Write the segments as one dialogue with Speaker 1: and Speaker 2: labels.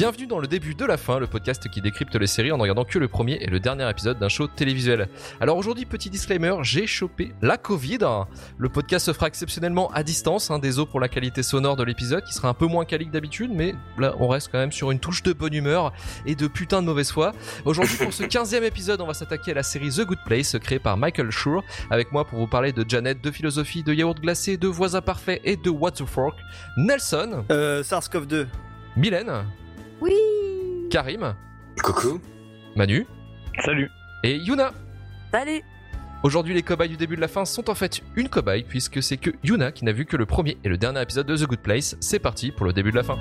Speaker 1: Bienvenue dans le début de la fin, le podcast qui décrypte les séries en ne regardant que le premier et le dernier épisode d'un show télévisuel. Alors aujourd'hui, petit disclaimer, j'ai chopé la Covid. Le podcast se fera exceptionnellement à distance, hein, désolé pour la qualité sonore de l'épisode qui sera un peu moins quali que d'habitude, mais là on reste quand même sur une touche de bonne humeur et de putain de mauvaise foi. Aujourd'hui pour ce 15e épisode, on va s'attaquer à la série The Good Place créée par Michael Schur, avec moi pour vous parler de Janet, de philosophie, de yaourt glacé, de voisins parfaits et de What the Fork. Nelson,
Speaker 2: Euh, SARS-CoV-2.
Speaker 1: Mylène,
Speaker 3: Oui
Speaker 1: Karim,
Speaker 4: Coucou.
Speaker 1: Manu
Speaker 5: Salut.
Speaker 1: et Yuna.
Speaker 3: Salut
Speaker 1: Aujourd'hui, les cobayes du début de la fin sont en fait une cobaye, puisque c'est que Yuna qui n'a vu que le premier et le dernier épisode de The Good Place. C'est parti pour le début de la fin.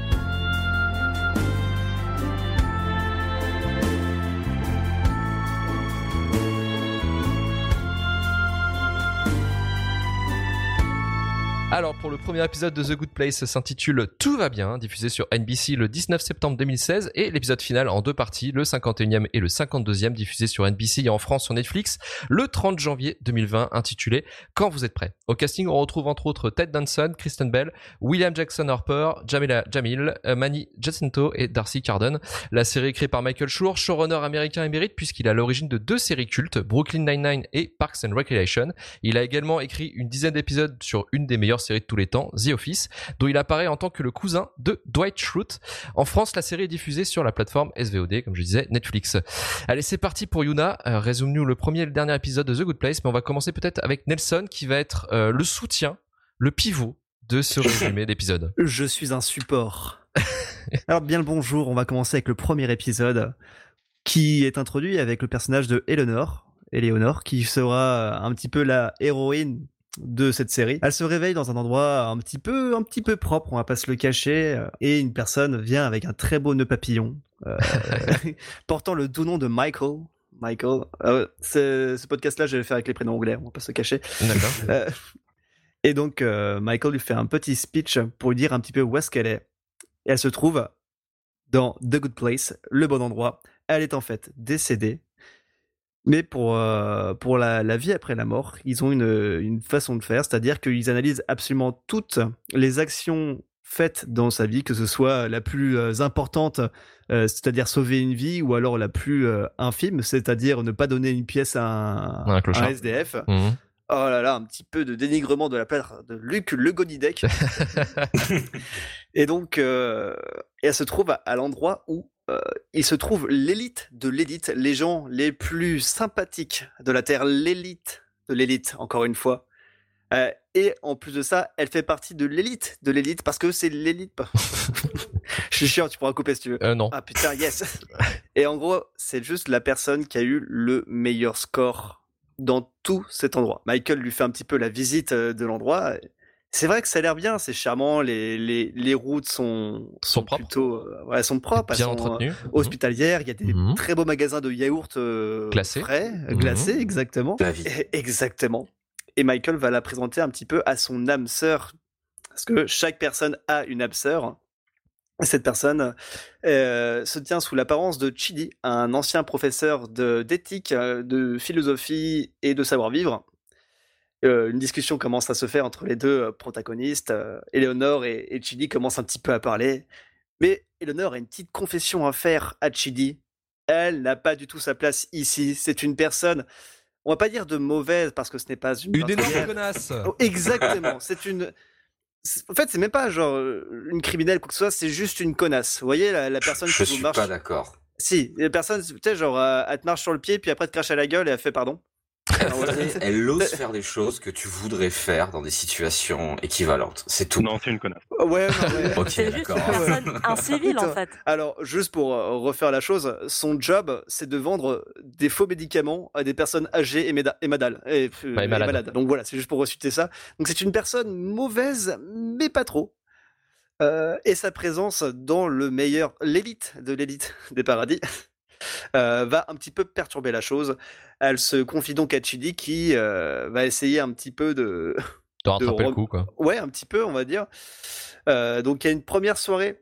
Speaker 1: Alors pour le premier épisode de The Good Place s'intitule Tout va bien, diffusé sur NBC le 19 septembre 2016 et l'épisode final en deux parties, le 51e et le 52e diffusé sur NBC et en France sur Netflix le 30 janvier 2020 intitulé Quand vous êtes prêts. Au casting on retrouve entre autres Ted Danson, Kristen Bell, William Jackson Harper, Jamila Jamil, euh, Manny Jacinto et Darcy Carden. La série est créée par Michael Schur, showrunner américain émérite puisqu'il à l'origine de deux séries cultes, Brooklyn Nine-Nine et Parks and Recreation. Il a également écrit une dizaine d'épisodes sur une des meilleures série de tous les temps, The Office, dont il apparaît en tant que le cousin de Dwight Schrute. En France, la série est diffusée sur la plateforme SVOD, comme je disais, Netflix. Allez, c'est parti pour Yuna. Euh, Résume-nous le premier et le dernier épisode de The Good Place, mais on va commencer peut-être avec Nelson, qui va être euh, le soutien, le pivot de ce résumé d'épisode.
Speaker 2: Je suis un support. Alors bien le bonjour, on va commencer avec le premier épisode qui est introduit avec le personnage de Eleanor, Eleanor, qui sera un petit peu la héroïne de cette série. Elle se réveille dans un endroit un petit peu, un petit peu propre, on va pas se le cacher, euh, et une personne vient avec un très beau nœud papillon, euh, portant le doux nom de Michael. Michael. Euh, ce ce podcast-là, je vais le faire avec les prénoms anglais, on va pas se le cacher.
Speaker 1: D'accord.
Speaker 2: Euh, et donc, Michael lui fait un petit speech pour lui dire un petit peu où est-ce qu'elle est. Et elle se trouve dans The Good Place, le bon endroit. Elle est en fait décédée. Mais pour, euh, pour la, la vie après la mort, ils ont une, une façon de faire, c'est-à-dire qu'ils analysent absolument toutes les actions faites dans sa vie, que ce soit la plus euh, importante, euh, c'est-à-dire sauver une vie, ou alors la plus euh, infime, c'est-à-dire ne pas donner une pièce à un,
Speaker 1: Un clochard.
Speaker 2: un SDF.
Speaker 1: Mhm.
Speaker 2: Oh là là, un petit peu de dénigrement de la part de Luc Le et donc, euh, elle se trouve à, à l'endroit où euh, il se trouve l'élite de l'élite, les gens les plus sympathiques de la Terre, l'élite de l'élite, encore une fois. Euh, et en plus de ça, elle fait partie de l'élite de l'élite parce que c'est l'élite. Je suis chiant, tu pourras couper si tu veux.
Speaker 1: Euh, non.
Speaker 2: Ah putain, yes. Et en gros, c'est juste la personne qui a eu le meilleur score dans tout cet endroit. Michael lui fait un petit peu la visite de l'endroit. C'est vrai que ça a l'air bien, c'est charmant. Les, les, les routes sont,
Speaker 1: Sont propres.
Speaker 2: plutôt, euh, ouais, elles sont propres, elles
Speaker 1: Bien
Speaker 2: sont,
Speaker 1: entretenu.
Speaker 2: euh, hospitalières. Il y a des
Speaker 1: Mhm.
Speaker 2: très beaux magasins de yaourts euh,
Speaker 1: Glacés.
Speaker 2: frais,
Speaker 1: Mhm.
Speaker 2: glacés, exactement.
Speaker 4: La vie.
Speaker 2: Et- Exactement. Et Michael va la présenter un petit peu à son âme sœur. Parce que chaque personne a une âme sœur. Cette personne euh, se tient sous l'apparence de Chidi, un ancien professeur de- d'éthique, de philosophie et de savoir-vivre. Euh, une discussion commence à se faire entre les deux euh, protagonistes. Euh, Eleonore et, et Chidi commencent un petit peu à parler. Mais Eleonore a une petite confession à faire à Chidi. Elle n'a pas du tout sa place ici. C'est une personne, on va pas dire de mauvaise parce que ce n'est pas une
Speaker 1: Une énorme connasse.
Speaker 2: Oh, exactement. c'est une. En fait, c'est même pas genre euh, une criminelle quoi que ce soit. C'est juste une connasse. Vous voyez la, la personne
Speaker 4: Je
Speaker 2: qui vous
Speaker 4: suis
Speaker 2: marche.
Speaker 4: pas d'accord.
Speaker 2: Si, la personne, tu sais, genre, elle te marche sur le pied, puis après elle te crache à la gueule et elle fait pardon.
Speaker 4: Elle, ose faire des choses que tu voudrais faire dans des situations équivalentes. C'est tout.
Speaker 5: Non, c'est une connasse.
Speaker 2: Ouais, ouais, ouais.
Speaker 4: Ok,
Speaker 3: C'est juste personne incivile en fait.
Speaker 2: Alors, juste pour euh, refaire la chose, son job, c'est de vendre des faux médicaments à des personnes âgées et, méda- et madales. Et, euh,
Speaker 1: Bah, et
Speaker 2: et
Speaker 1: malades.
Speaker 2: malades. Donc voilà, c'est juste pour resituer ça. Donc c'est une personne mauvaise, mais pas trop. Euh, et sa présence dans le meilleur, l'élite de l'élite des paradis, euh, va un petit peu perturber la chose. Elle se confie donc à Chidi qui euh, va essayer un petit peu de,
Speaker 1: De rattraper le
Speaker 2: rem-
Speaker 1: coup, quoi.
Speaker 2: Ouais, un petit peu, on va dire. Euh, donc il y a une première soirée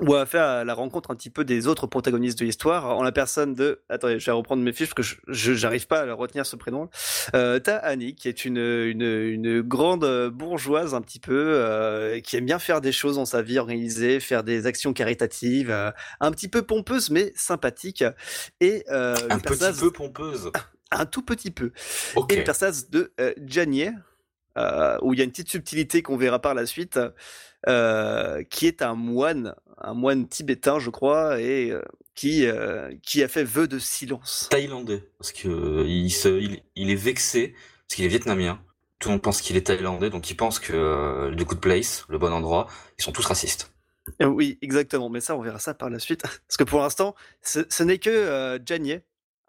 Speaker 2: où elle va faire la rencontre un petit peu des autres protagonistes de l'histoire en la personne de attendez je vais reprendre mes fiches parce que je j'arrive pas à retenir ce prénom. Euh, t'as Annie qui est une, une, une grande bourgeoise un petit peu euh, qui aime bien faire des choses dans sa vie organisée faire des actions caritatives euh, un petit peu pompeuse mais sympathique. Et euh,
Speaker 4: Un petit
Speaker 2: personnage-
Speaker 4: peu pompeuse.
Speaker 2: un tout petit peu. Et le personnage de euh, Janier, euh, où il y a une petite subtilité qu'on verra par la suite, euh, qui est un moine, un moine tibétain, je crois, et euh, qui, qui a fait vœu de silence.
Speaker 4: Thaïlandais. Parce que il, se, il, il est vexé, parce qu'il est vietnamien. Tout le monde pense qu'il est thaïlandais, donc il pense que The Good Place, le bon endroit, ils sont tous racistes.
Speaker 2: Oui, exactement, mais ça, on verra ça par la suite. Parce que pour l'instant, ce, ce n'est que euh,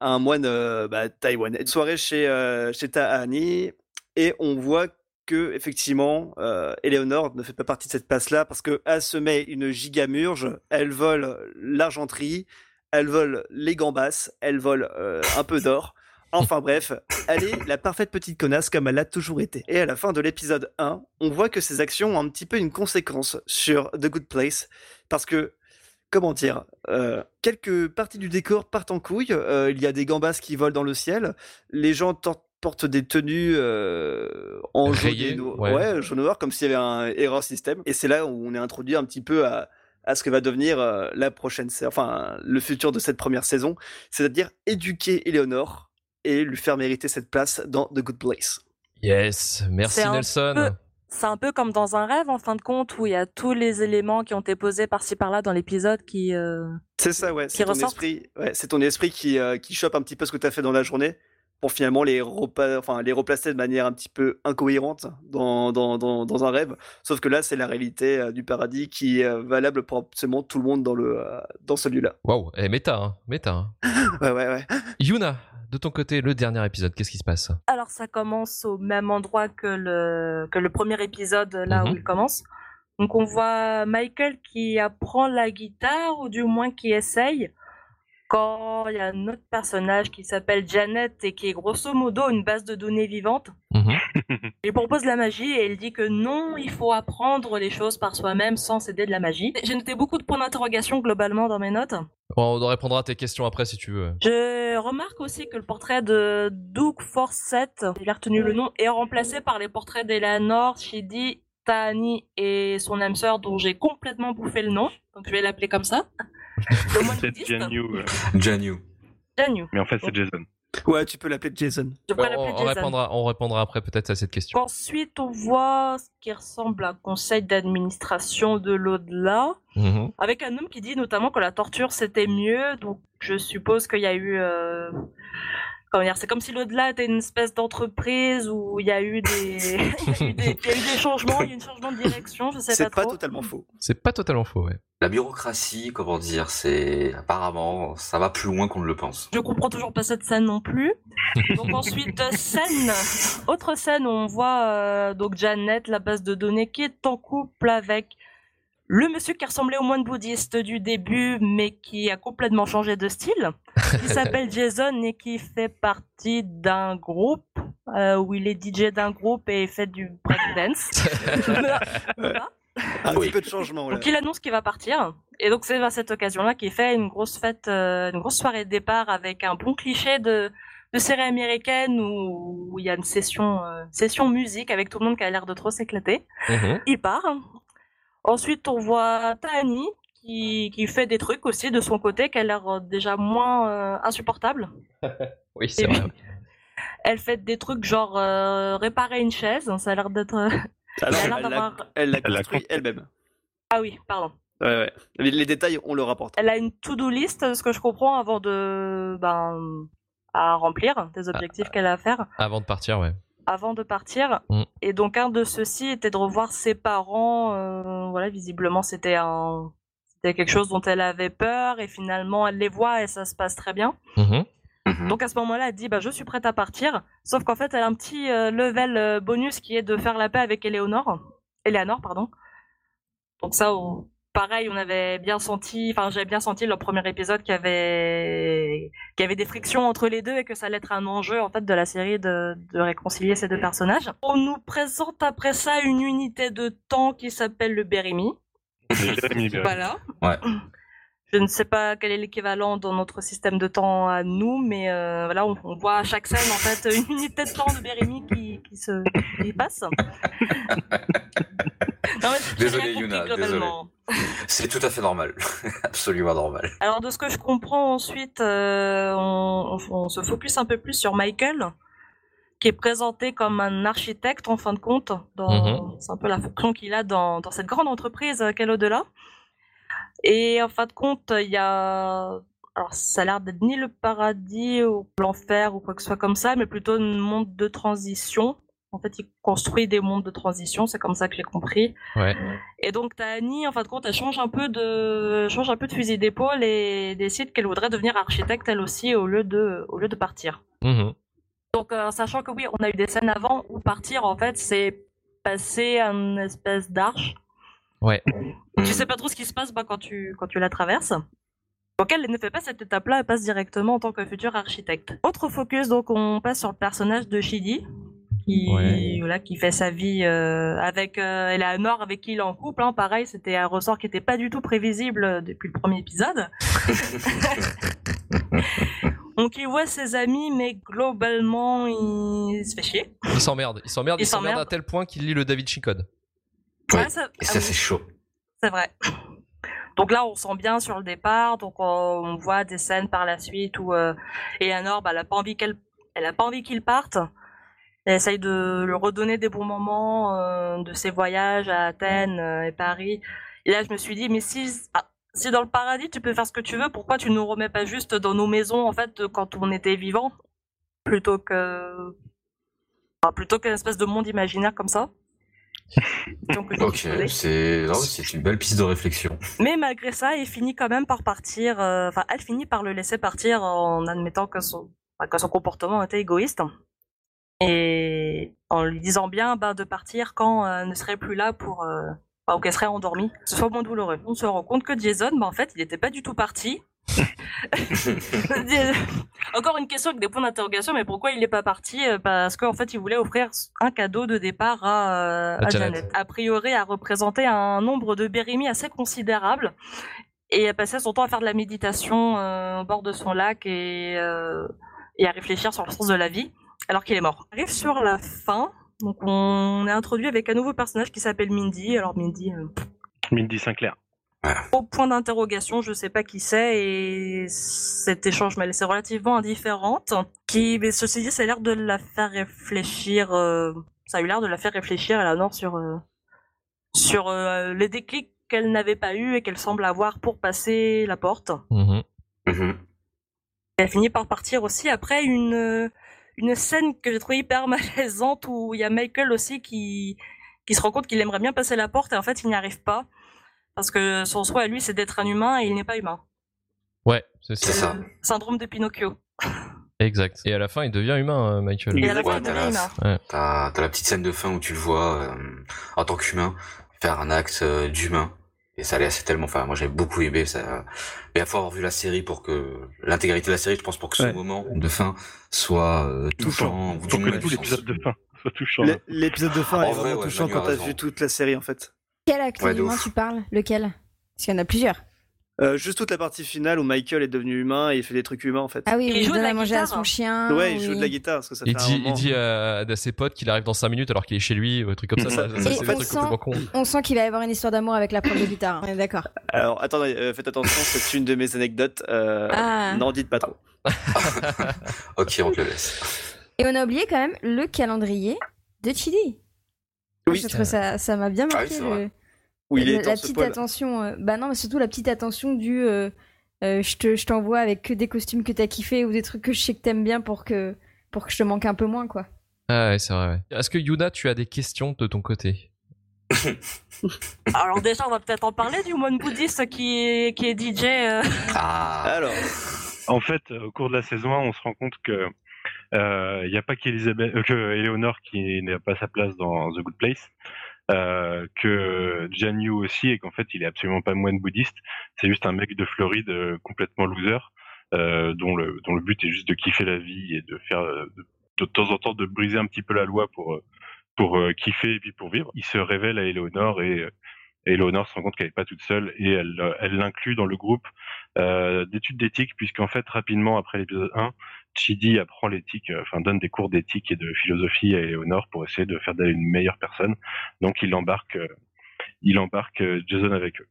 Speaker 2: un moine euh, bah, taïwanais. Une soirée chez, euh, chez Tahani, et on voit que effectivement, euh, Eleonore ne fait pas partie de cette place-là parce qu'elle se met une gigamurge, elle vole l'argenterie, elle vole les gambas, elle vole euh, un peu d'or. Enfin bref, elle est la parfaite petite connasse comme elle a toujours été. Et à la fin de l'épisode 1, on voit que ses actions ont un petit peu une conséquence sur The Good Place parce que comment dire, euh, quelques parties du décor partent en couille. euh, il y a des gambas qui volent dans le ciel. Les gens tor- portent des tenues euh, en jaune, et no-
Speaker 1: ouais.
Speaker 2: ouais, jaune noir, comme s'il y avait un error système. Et c'est là où on est introduit un petit peu à, à ce que va devenir euh, la prochaine, enfin le futur de cette première saison, c'est-à-dire éduquer Eleonore et lui faire mériter cette place dans The Good Place.
Speaker 1: Yes, merci
Speaker 3: C'est un
Speaker 1: Nelson.
Speaker 3: peu- C'est un peu comme dans un rêve, en fin de compte, où il y a tous les éléments qui ont été posés par-ci par-là dans l'épisode qui. euh,
Speaker 2: C'est ça, ouais. C'est ton esprit, ouais, c'est ton esprit qui, euh, qui chope un petit peu ce que tu as fait dans la journée pour finalement les, repa- enfin, les replacer de manière un petit peu incohérente dans, dans, dans, dans un rêve. Sauf que là, c'est la réalité euh, du paradis qui est euh, valable pour absolument tout le monde dans, le, euh, dans celui-là.
Speaker 1: Waouh, eh, méta, hein, méta. hein.
Speaker 2: Ouais, ouais, ouais.
Speaker 1: Yuna, de ton côté, le dernier épisode, qu'est-ce qui se passe?
Speaker 3: Alors, ça commence au même endroit que le, que le premier épisode, là
Speaker 1: Mhm.
Speaker 3: où il commence. Donc, on voit Michael qui apprend la guitare, ou du moins qui essaye, quand il y a un autre personnage qui s'appelle Janet et qui est grosso modo une base de données vivante.
Speaker 1: Mhm.
Speaker 3: Il propose la magie et il dit que non, il faut apprendre les choses par soi-même sans s'aider de la magie. J'ai noté beaucoup de points d'interrogation globalement dans mes notes.
Speaker 1: Bon, on répondra à tes questions après si tu veux.
Speaker 3: Je remarque aussi que le portrait de Doug Forsett, il a retenu le nom, est remplacé par les portraits d'Eleanor, Shidi, Tahani et son âme sœur dont j'ai complètement bouffé le nom. Donc je vais l'appeler comme ça. Bouddhiste.
Speaker 5: Janyu,
Speaker 4: Janyu.
Speaker 3: Janyu.
Speaker 5: mais en fait c'est Jason.
Speaker 2: Ouais, tu peux l'appeler Jason.
Speaker 3: Je
Speaker 1: On,
Speaker 3: pourrais l'appeler
Speaker 1: on
Speaker 3: Jason.
Speaker 1: répondra, on répondra après peut-être à cette question.
Speaker 3: Ensuite, on voit ce qui ressemble à un conseil d'administration de l'au-delà.
Speaker 1: Mhm.
Speaker 3: Avec un homme qui dit notamment que la torture c'était mieux, donc je suppose qu'il y a eu. euh, Comment dire C'est comme si l'au-delà était une espèce d'entreprise où il y a eu des, il y a eu des, il y a eu des changements, il y a eu un changement de direction, je sais
Speaker 2: C'est
Speaker 3: pas
Speaker 2: pas
Speaker 3: trop.
Speaker 2: totalement faux.
Speaker 1: C'est pas totalement faux, ouais.
Speaker 4: La bureaucratie, comment dire, c'est apparemment ça va plus loin qu'on ne le pense.
Speaker 3: Je comprends toujours pas cette scène non plus. Donc ensuite scène, autre scène où on voit euh, donc Janet, la base de données, qui est en couple avec le monsieur qui ressemblait au moine bouddhiste du début, mais qui a complètement changé de style, qui s'appelle Jason et qui fait partie d'un groupe euh, où il est DJ d'un groupe et fait du breakdance.
Speaker 2: Un
Speaker 4: Oui.
Speaker 2: petit peu de changement là.
Speaker 3: Donc il annonce qu'il va partir. Et donc c'est à cette occasion-là qu'il fait une grosse fête, euh, une grosse soirée de départ avec un bon cliché de, de série américaine où, où il y a une session, euh, session musique avec tout le monde qui a l'air de trop s'éclater.
Speaker 1: Mhm.
Speaker 3: Il part. Ensuite on voit Tani qui, qui fait des trucs aussi de son côté qui a l'air euh, déjà moins euh, insupportable.
Speaker 1: Oui, c'est vrai.
Speaker 3: Elle fait des trucs genre euh, réparer une chaise. Ça a l'air d'être... elle a l'air
Speaker 2: elle l'a
Speaker 3: d'avoir...
Speaker 2: elle l'a
Speaker 5: Elle l'a
Speaker 2: construit elle-même.
Speaker 3: Ah oui, pardon.
Speaker 2: Ouais, ouais. Les, les détails, on le rapporte.
Speaker 3: Elle a une to-do list, ce que je comprends, avant de ben à remplir des objectifs qu'elle a à faire
Speaker 1: Avant de partir, ouais.
Speaker 3: Avant de partir.
Speaker 1: Mm.
Speaker 3: Et donc un de ceux-ci était de revoir ses parents. euh, voilà, visiblement c'était un c'était quelque chose dont elle avait peur et finalement elle les voit et ça se passe très bien.
Speaker 1: Mhm.
Speaker 4: Mhm.
Speaker 3: Donc à ce moment-là, elle dit bah je suis prête à partir. Sauf qu'en fait, elle a un petit euh, level euh, bonus qui est de faire la paix avec Eleonore. Eleanor, pardon. Donc ça, on- pareil, on avait bien senti, enfin j'avais bien senti le premier épisode qu'il y avait, qu'il y avait des frictions entre les deux et que ça allait être un enjeu en fait de la série de, de réconcilier ces deux personnages. On nous présente après ça une unité de temps qui s'appelle le
Speaker 5: Berry.
Speaker 3: Voilà.
Speaker 4: Ouais.
Speaker 3: Je ne sais pas quel est l'équivalent dans notre système de temps à nous, mais euh, voilà, on, on voit à chaque scène en fait une unité de temps de Bérémy qui, qui se qui passe. non, mais
Speaker 4: Désolé, Yuna,
Speaker 3: globalement.
Speaker 4: C'est tout à fait normal. Absolument normal.
Speaker 3: Alors de ce que je comprends ensuite, euh, on, on- on se focus un peu plus sur Michael, qui est présenté comme un architecte en fin de compte. Dans, C'est un peu la fonction qu'il a dans, dans cette grande entreprise euh, qu'est l'au-delà. Et en fin de compte, il y a... Alors ça a l'air d'être ni le paradis ou l'enfer ou quoi que ce soit comme ça, mais plutôt un monde de transition. En fait, il construit des mondes de transition, c'est comme ça que j'ai compris.
Speaker 1: Ouais.
Speaker 3: Et donc t'as Annie, en fin de compte, elle change un peu de, change un peu de fusil d'épaule et décide qu'elle voudrait devenir architecte elle aussi au lieu de, au lieu de partir.
Speaker 1: Mhm.
Speaker 3: Donc euh, sachant que oui, on a eu des scènes avant où partir, en fait, c'est passer un espèce d'arche.
Speaker 1: Ouais.
Speaker 3: Tu sais pas trop ce qui se passe bah, quand tu, quand tu la traverses. Donc elle ne fait pas cette étape-là, elle passe directement en tant que futur architecte. Autre focus, donc on passe sur le personnage de Shidi, qui,
Speaker 1: Ouais.
Speaker 3: voilà, qui fait sa vie euh, avec euh, Eleanor, avec qui il est en couple. Hein. Pareil, c'était un ressort qui n'était pas du tout prévisible euh, depuis le premier épisode. donc il voit ses amis, mais globalement, il se fait chier.
Speaker 1: Il s'emmerde. Il s'emmerde.
Speaker 3: Il
Speaker 1: Il s'emmerde à tel point qu'il lit le David Chi Code.
Speaker 4: Ouais.
Speaker 3: Ouais, ça-
Speaker 4: Et
Speaker 3: ah
Speaker 4: ça,
Speaker 3: oui.
Speaker 4: c'est chaud.
Speaker 3: C'est vrai. Donc là, on sent bien sur le départ. Donc on, on voit des scènes par la suite où euh, Eleanor, bah, elle a pas envie qu'elle, elle a pas envie qu'il parte. Elle essaye de lui redonner des bons moments euh, de ses voyages à Athènes euh, et Paris. Et là, je me suis dit, mais si, ah, si dans le paradis tu peux faire ce que tu veux, pourquoi tu nous remets pas juste dans nos maisons en fait quand on était vivant, plutôt que, enfin, plutôt qu'une espèce de monde imaginaire comme ça? Donc,
Speaker 4: Ok, c'est une belle piste de réflexion.
Speaker 3: mais malgré ça, il finit quand même par partir. euh, Enfin, elle finit par le laisser partir en admettant que son, que son comportement était égoïste. Et en lui disant bien bah, de partir quand euh, elle ne serait plus là pour. euh, ou qu'elle serait endormie. Ce soit moins douloureux. On se rend compte que Jason, bah, en fait, il n'était pas du tout parti. Encore une question avec des points d'interrogation, mais pourquoi il n'est pas parti Euh, Parce qu'en fait, il voulait offrir un cadeau de départ à, euh,
Speaker 1: À
Speaker 3: à
Speaker 1: Janet.
Speaker 3: Janet. A priori, à représenter un nombre de Bérémy assez considérable. Et elle passait son temps à faire de la méditation euh, au bord de son lac et, euh, et à réfléchir sur le sens de la vie, alors qu'il est mort. On arrive sur la fin. Donc on est introduit avec un nouveau personnage qui s'appelle Mindy. Alors Mindy, euh,
Speaker 5: Mindy Sinclair.
Speaker 3: au point d'interrogation, je sais pas qui c'est et cet échange m'a laissé relativement indifférente. Qui, mais ceci dit, ça a l'air de la faire réfléchir. euh, ça a eu l'air de la faire réfléchir, Eleanor, sur euh, sur euh, les déclics qu'elle n'avait pas eu et qu'elle semble avoir pour passer la porte.
Speaker 1: Mhm.
Speaker 4: Mhm.
Speaker 3: Elle finit par partir aussi après une euh, une scène que j'ai trouvée hyper malaisante où il y a Michael aussi qui qui se rend compte qu'il aimerait bien passer la porte et en fait il n'y arrive pas parce que son souhait à lui c'est d'être un humain et il n'est pas humain.
Speaker 1: Ouais, c'est
Speaker 4: C'est
Speaker 1: ça.
Speaker 3: Syndrome de Pinocchio.
Speaker 1: Exact. Et à la fin, il devient humain, Michael.
Speaker 3: Et à la
Speaker 4: Ouais,
Speaker 3: fin il
Speaker 4: t'as
Speaker 3: devient
Speaker 4: la-
Speaker 3: humain.
Speaker 4: T'as t'as la petite scène de fin où tu le vois euh, en tant qu'humain faire un acte euh, d'humain. Et ça allait assez tellement. Enfin, moi j'ai beaucoup aimé ça. Mais il faut avoir vu la série pour que l'intégrité de la série, je pense, pour que ce
Speaker 5: Ouais.
Speaker 4: moment de fin soit euh, touchant. ou du
Speaker 5: Pour que tout l'épisode de fin soit touchant.
Speaker 2: L'é- L'épisode de fin est
Speaker 4: vrai,
Speaker 2: vraiment
Speaker 4: ouais,
Speaker 2: touchant quand t'as vu toute la série en fait.
Speaker 6: Quel acte
Speaker 4: Ouais,
Speaker 6: tu parles? Lequel? Parce qu'il y en a plusieurs.
Speaker 2: Euh, juste toute la partie finale où Michael est devenu humain et il fait des trucs humains en fait.
Speaker 6: Ah oui,
Speaker 3: Il
Speaker 6: il
Speaker 3: joue de la
Speaker 6: à manger à
Speaker 3: guitare.
Speaker 6: son chien.
Speaker 2: ouais, il
Speaker 6: oui.
Speaker 2: joue de la guitare parce que ça
Speaker 1: Il
Speaker 2: fait un
Speaker 1: dit, il dit à, à ses potes qu'il arrive dans 5 minutes alors qu'il est chez lui, ou un truc comme ça. ça, ça, c'est
Speaker 2: on
Speaker 1: des trucs
Speaker 6: sent-
Speaker 1: complètement cons.
Speaker 6: On sent qu'il va y avoir une histoire d'amour avec la prof de guitare. On est d'accord.
Speaker 2: Alors attendez, euh, faites attention, c'est une de mes anecdotes. euh,
Speaker 6: Ah.
Speaker 2: N'en dites pas trop.
Speaker 4: ok, on te le laisse.
Speaker 6: Et on a oublié quand même le calendrier de Chili.
Speaker 2: Oui,
Speaker 6: Je trouve ça, ça m'a bien
Speaker 4: Ah oui,
Speaker 2: où il est
Speaker 6: la petite
Speaker 2: poil.
Speaker 6: attention. euh, bah non, mais surtout la petite attention du. euh, euh, je te, je t'envoie avec que des costumes que t'as kiffé ou des trucs que je sais que t'aimes bien pour que pour que je te manque un peu moins quoi.
Speaker 1: Ah ouais, c'est vrai. ouais. Est-ce que Yuna, tu as des questions de ton côté?
Speaker 3: Alors déjà on va peut-être en parler du moine bouddhiste qui est, qui est DJ. euh.
Speaker 4: Ah,
Speaker 2: Alors,
Speaker 5: En fait, euh, au cours de la saison 1, on se rend compte que euh, il n'y a pas qu'Elisabeth, euh, que Eleonore qui n'a pas sa place dans The Good Place, euh, que Jian Yu aussi, et qu'en fait, il est absolument pas moine bouddhiste. C'est juste un mec de Floride euh, complètement loser, euh, dont le dont le but est juste de kiffer la vie et de faire euh, de, temps en temps de briser un petit peu la loi pour pour kiffer et puis pour vivre. Il se révèle à Eleonore et Eleonore se rend compte qu'elle n'est pas toute seule et elle elle l'inclut dans le groupe euh, d'études d'éthique, puisqu'en fait, rapidement après l'épisode 1, Chidi apprend l'éthique, euh, enfin donne des cours d'éthique et de philosophie à Eleonore pour essayer de faire d'elle une meilleure personne. Donc il embarque, euh, il embarque euh, Jason avec eux.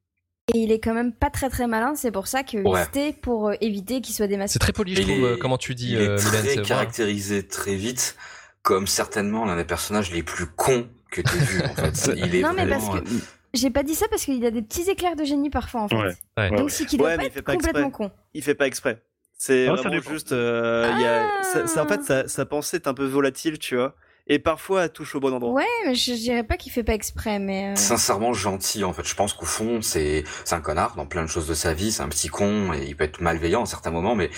Speaker 6: Et il est quand même pas très très malin, c'est pour ça qu'il
Speaker 4: Ouais.
Speaker 6: c'était pour euh, éviter qu'il soit
Speaker 1: C'est
Speaker 6: démasqué.
Speaker 1: très poli, je
Speaker 4: Il
Speaker 1: trouve,
Speaker 4: est-
Speaker 1: euh, comment tu dis,
Speaker 4: il
Speaker 1: euh,
Speaker 4: est
Speaker 1: Mylène.
Speaker 4: très
Speaker 1: c'est
Speaker 4: caractérisé très vite, comme certainement l'un des personnages les plus cons que tu vu en fait. Il est
Speaker 6: Non, mais parce que-
Speaker 4: euh,
Speaker 6: J'ai pas dit ça parce qu'il a des petits éclairs de génie parfois en fait.
Speaker 5: Ouais.
Speaker 1: Ouais.
Speaker 5: Ouais,
Speaker 6: Donc c'est qu'il doit pas être
Speaker 2: pas
Speaker 6: complètement
Speaker 2: exprès.
Speaker 6: con.
Speaker 2: Il fait pas exprès. C'est
Speaker 5: Ah, ça
Speaker 2: vraiment juste. euh, il y a,
Speaker 6: Ah.
Speaker 2: ça- ça- en fait, sa, sa pensée est un peu volatile, tu vois. Et parfois, elle touche au bon endroit.
Speaker 6: Ouais, mais je, je dirais pas qu'il fait pas exprès, mais. euh,
Speaker 4: sincèrement gentil en fait. Je pense qu'au fond c'est c'est un connard dans plein de choses de sa vie, c'est un petit con et il peut être malveillant à certains moments, mais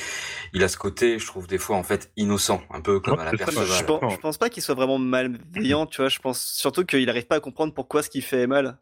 Speaker 4: il a ce côté, je trouve des fois en fait innocent, un peu comme
Speaker 5: Ouais,
Speaker 4: à la
Speaker 5: ça,
Speaker 2: Je, pense, je pense pas qu'il soit vraiment malveillant, tu vois. Je pense surtout qu'il arrive pas à comprendre pourquoi ce qu'il fait est mal.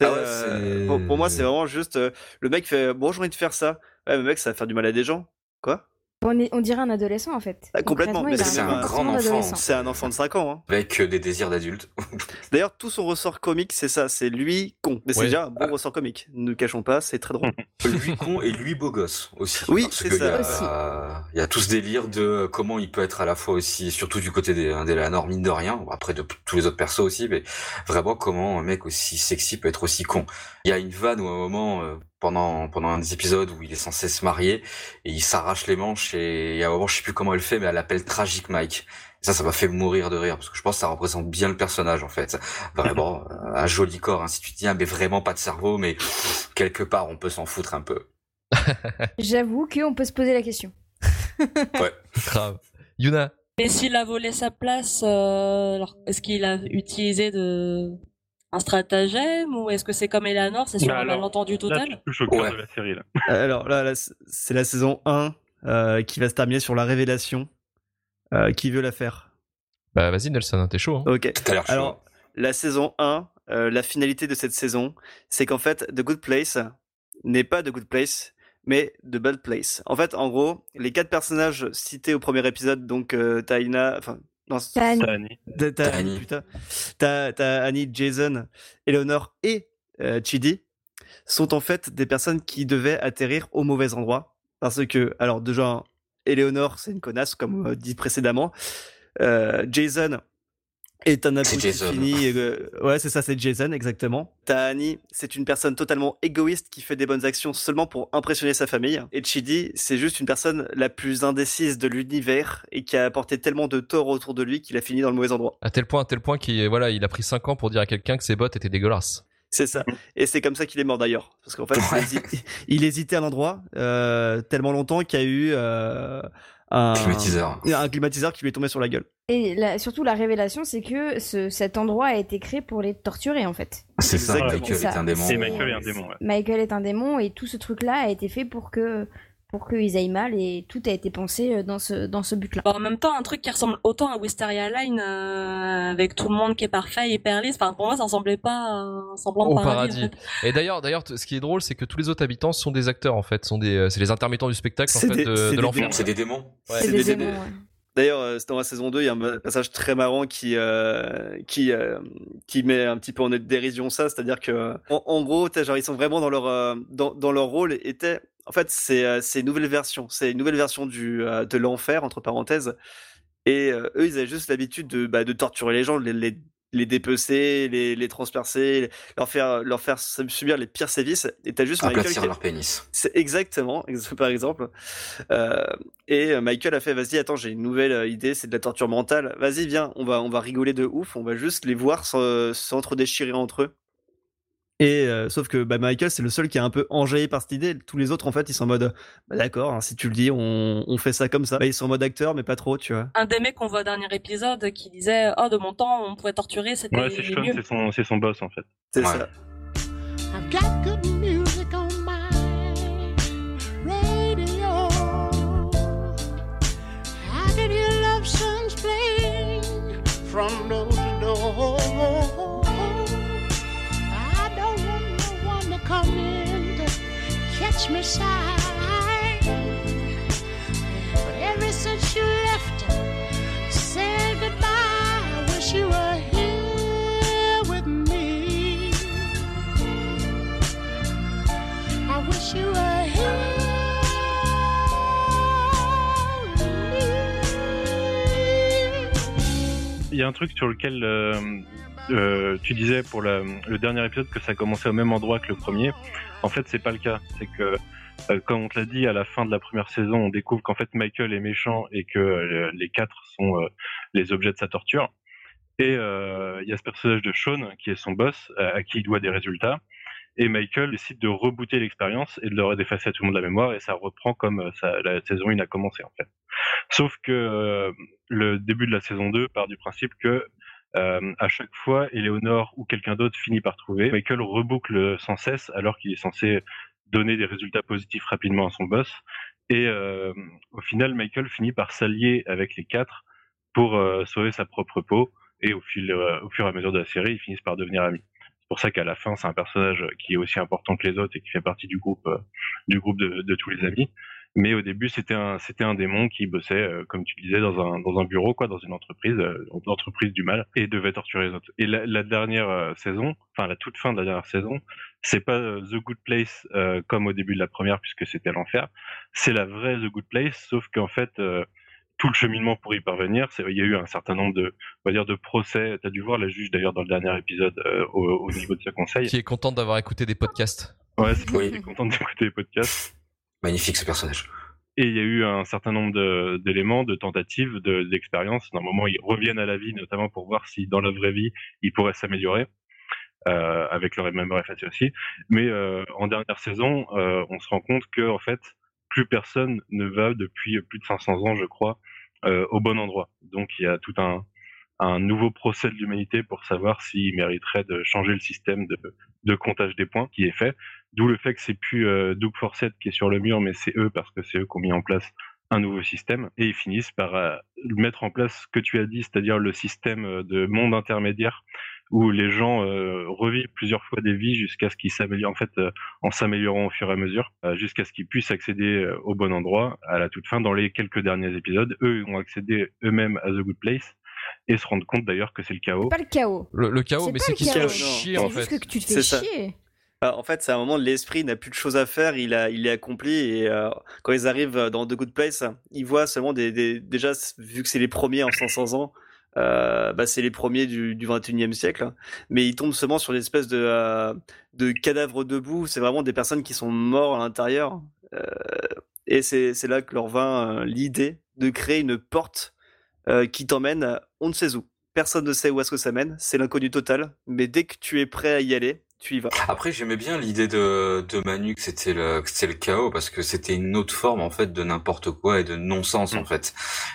Speaker 4: Ah ouais,
Speaker 2: Euh, pour, pour moi, c'est vraiment juste euh, le mec fait bon, j'ai envie de faire ça. Ouais, mais mec, ça va faire du mal à des gens. Quoi?
Speaker 6: On, est- on dirait un adolescent en fait.
Speaker 2: Ah, complètement, mais c'est un
Speaker 4: grand enfant.
Speaker 2: C'est un enfant de 5 ans. Hein.
Speaker 4: Avec euh, des désirs d'adulte.
Speaker 2: D'ailleurs, tout son ressort comique, c'est ça. C'est lui con. Mais c'est déjà un bon ressort comique. Ne nous cachons pas, c'est très drôle.
Speaker 4: lui con et lui beau gosse aussi.
Speaker 2: Oui, c'est ça.
Speaker 4: Il y,
Speaker 6: Aussi.
Speaker 4: a, il y a tout ce délire de comment il peut être à la fois aussi, surtout du côté des, d'Eleanor, mine de rien, après de tous les autres persos aussi, mais vraiment comment un mec aussi sexy peut être aussi con. Il y a une vanne ou un moment euh, pendant pendant un des épisodes où il est censé se marier et il s'arrache les manches et il y a un moment je sais plus comment elle fait mais elle appelle Tragic Mike. Et ça, ça m'a fait mourir de rire parce que je pense que ça représente bien le personnage en fait. Vraiment un joli corps. Hein, si tu te dis ah, mais vraiment pas de cerveau, mais quelque part on peut s'en foutre un peu.
Speaker 6: J'avoue qu'on peut se poser la question.
Speaker 1: Grave. Yuna,
Speaker 3: Mais s'il a volé sa place, euh, alors est-ce qu'il a utilisé de un stratagème ou est-ce que c'est comme Eleanor, c'est sur
Speaker 5: Bah
Speaker 3: un malentendu
Speaker 5: Là,
Speaker 3: total
Speaker 5: tu touches au cœur
Speaker 4: Ouais.
Speaker 5: de la série là.
Speaker 2: Alors là, là, c'est la saison 1 euh, qui va se terminer sur la révélation. Euh, qui veut la faire?
Speaker 1: Bah vas-y Nelson, hein, t'es chaud. Hein.
Speaker 2: Ok.
Speaker 4: Chaud.
Speaker 2: Alors, la saison 1, euh, la finalité de cette saison, c'est qu'en fait, The Good Place n'est pas The Good Place, mais The Bad Place. En fait, en gros, les quatre personnages cités au premier épisode, donc euh, Taina, enfin, non,
Speaker 6: T'as-
Speaker 5: Tani.
Speaker 2: t'as t'as
Speaker 4: T'as Annie.
Speaker 2: putain, t'as t'as Annie, Jason, Eleanor et euh, Chidi sont en fait des personnes qui devaient atterrir au mauvais endroit parce que, alors déjà, Eleanor c'est une connasse comme euh, dit précédemment, Euh, Jason un abruti
Speaker 4: Jason.
Speaker 2: fini. et, euh, ouais, c'est ça, c'est Jason exactement. T'as Annie, c'est une personne totalement égoïste qui fait des bonnes actions seulement pour impressionner sa famille. Et Chidi, c'est juste une personne la plus indécise de l'univers et qui a apporté tellement de tort autour de lui qu'il a fini dans le mauvais endroit.
Speaker 1: À tel point, à tel point qu'il voilà, il a pris 5 ans pour dire à quelqu'un que ses bottes étaient dégueulasses.
Speaker 2: C'est ça. Et c'est comme ça qu'il est mort d'ailleurs. Parce qu'en fait, il,
Speaker 4: Ouais.
Speaker 2: hési- il hésitait à l'endroit euh, tellement longtemps qu'il y a eu euh, un,
Speaker 4: Climatiseur.
Speaker 2: un climatiseur qui lui est tombé sur la gueule.
Speaker 6: Et la- surtout, la révélation, c'est que ce- cet endroit a été créé pour les torturer en fait.
Speaker 4: C'est ça. Michael
Speaker 6: C'est
Speaker 4: est
Speaker 6: ça.
Speaker 5: Michael est un démon. ouais.
Speaker 6: Michael est un démon et tout ce truc-là a été fait pour que pour qu'ils aillent mal et tout a été pensé euh, dans ce dans ce but-là.
Speaker 3: Bah, en même temps, un truc qui ressemble autant à Wisteria Line euh, avec tout le monde qui est parfait, hyper lisse. Enfin, pour moi, ça ressemblait pas à un semblant de paradis.
Speaker 1: paradis.
Speaker 3: en fait.
Speaker 1: Et d'ailleurs, ce qui est drôle, c'est que tous les autres habitants sont des acteurs en fait, sont des, euh, c'est les intermittents du spectacle en
Speaker 2: C'est
Speaker 1: fait
Speaker 2: des-
Speaker 1: de,
Speaker 2: c'est
Speaker 1: de l'enfant.
Speaker 2: démons.
Speaker 4: C'est des démons.
Speaker 1: Ouais.
Speaker 6: C'est des
Speaker 2: des-
Speaker 6: démons. ouais.
Speaker 2: D'ailleurs, c'est dans la saison 2, il y a un passage très marrant qui euh, qui euh, qui met un petit peu en dérision ça, c'est-à-dire que en, en gros, genre ils sont vraiment dans leur euh, dans, dans leur rôle était en fait c'est une nouvelle version, c'est une nouvelle version du de l'enfer entre parenthèses. Et eux, ils avaient juste l'habitude de bah, de torturer les gens, les les, les dépecer, les les transpercer, leur faire leur faire subir les pires sévices. Et t'as juste Michael
Speaker 4: Aplatir
Speaker 2: qui,
Speaker 4: leur pénis.
Speaker 2: c'est exactement, ex- par exemple. Euh, et Michael a fait, vas-y, attends, j'ai une nouvelle idée, c'est de la torture mentale. Vas-y, viens, on va, on va rigoler de ouf, on va juste les voir s'en- s'entre-déchirer entre eux. Et euh, sauf que bah, Michael, c'est le seul qui est un peu enjaillé par cette idée. Tous les autres, en fait, ils sont en mode, bah, d'accord, hein, si tu le dis, on, on fait ça comme ça. Bah, ils sont en mode acteur, mais pas trop, tu vois.
Speaker 3: Un des mecs qu'on voit au dernier épisode qui disait Oh, de mon temps, on pouvait torturer, c'était
Speaker 5: Ouais, c'est Sean,
Speaker 3: mieux.
Speaker 5: c'est son, c'est son boss en fait.
Speaker 2: C'est
Speaker 4: Ouais.
Speaker 2: ça.
Speaker 7: I've got good music on my radio. I can hear love songs playing from door touch me side. But ever since you left, said goodbye. I wish you were here with me. I wish you were here.
Speaker 5: Il y a un truc sur lequel euh, euh, tu disais pour le dernier épisode que ça commençait au même endroit que le premier. En fait, c'est pas le cas. C'est que, euh, comme on te l'a dit, à la fin de la première saison, on découvre qu'en fait Michael est méchant et que euh, les quatre sont les objets de sa torture. Et il y a ce personnage de Sean qui est son boss, à qui il doit des résultats. Et Michael décide de rebooter l'expérience et de leur d'effacer à tout le monde la mémoire et ça reprend comme la saison 1 a commencé en fait. Sauf que le début de la saison 2 part du principe que euh, à chaque fois, Eleonore ou quelqu'un d'autre finit par trouver. Michael reboucle sans cesse alors qu'il est censé donner des résultats positifs rapidement à son boss. Et euh, au final, Michael finit par s'allier avec les quatre pour euh, sauver sa propre peau. Et au, fil, euh, au fur et à mesure de la série, ils finissent par devenir amis. C'est pour ça qu'à la fin, c'est un personnage qui est aussi important que les autres et qui fait partie du groupe, euh, du groupe de, de tous les amis. Mais au début, c'était un, c'était un démon qui bossait, euh, comme tu disais, dans un, dans un bureau, quoi, dans une entreprise, euh, une entreprise du mal, et devait torturer les autres. Et la, la dernière euh, saison, enfin la toute fin de la dernière saison, c'est pas euh, The Good Place euh, comme au début de la première, puisque c'était l'enfer. C'est la vraie The Good Place, sauf qu'en fait, euh, tout le cheminement pour y parvenir, c'est, il y a eu un certain nombre de, on va dire, de procès. T'as dû voir la juge d'ailleurs dans le dernier épisode euh, au, au niveau de ce conseil.
Speaker 1: Qui est contente d'avoir écouté des podcasts.
Speaker 5: Ouais, c'est
Speaker 4: Oui.
Speaker 5: oui. content d'écouter les podcasts.
Speaker 4: Magnifique ce personnage.
Speaker 5: Et il y a eu un certain nombre de- d'éléments, de, tentatives, de- d'expériences. D'un moment, ils reviennent à la vie, notamment pour voir si dans la vraie vie, ils pourraient s'améliorer, euh, avec mémoire effacée aussi. Mais euh, en dernière saison, euh, on se rend compte que en fait, plus personne ne va depuis plus de 500 ans, je crois, euh, au bon endroit. Donc il y a tout un, un nouveau procès de l'humanité pour savoir s'il mériterait de changer le système de, comptage des points qui est fait. D'où le fait que c'est plus euh, Doug Forsett qui est sur le mur, mais c'est eux parce que c'est eux qui ont mis en place un nouveau système. Et ils finissent par euh, mettre en place ce que tu as dit, c'est-à-dire le système euh, de monde intermédiaire où les gens euh, revivent plusieurs fois des vies jusqu'à ce qu'ils s'améliorent, en fait, en s'améliorant au fur et à mesure, jusqu'à ce qu'ils puissent accéder au bon endroit à la toute fin. Dans les quelques derniers épisodes, eux ont accédé eux-mêmes à The Good Place et se rendent compte d'ailleurs que c'est le chaos.
Speaker 6: Pas le chaos.
Speaker 1: Le, le chaos,
Speaker 6: C'est
Speaker 1: mais c'est qui se
Speaker 6: chaos,
Speaker 1: fait chier
Speaker 6: C'est
Speaker 1: en
Speaker 6: juste
Speaker 1: fait.
Speaker 6: que tu te
Speaker 2: C'est
Speaker 6: fais chier.
Speaker 2: Bah, en fait, c'est un moment de l'esprit, n'a plus de choses à faire, il a, il est accompli et euh, quand ils arrivent dans The Good Place, ils voient seulement des, des déjà vu que c'est les premiers en 500 ans, euh, bah, c'est les premiers du, du 21e siècle, hein. mais ils tombent seulement sur des espèces de, euh, de cadavres debout. C'est vraiment des personnes qui sont mortes à l'intérieur, euh, et c'est c'est là que leur vint euh, l'idée de créer une porte euh, qui t'emmène on ne sait où. Personne ne sait où est-ce que ça mène, c'est l'inconnu total. Mais dès que tu es prêt à y aller, tu y vas.
Speaker 4: Après, j'aimais bien l'idée de, de Manu que c'était le, que le chaos parce que c'était une autre forme en fait de n'importe quoi et de non-sens en
Speaker 5: Mm.
Speaker 4: fait.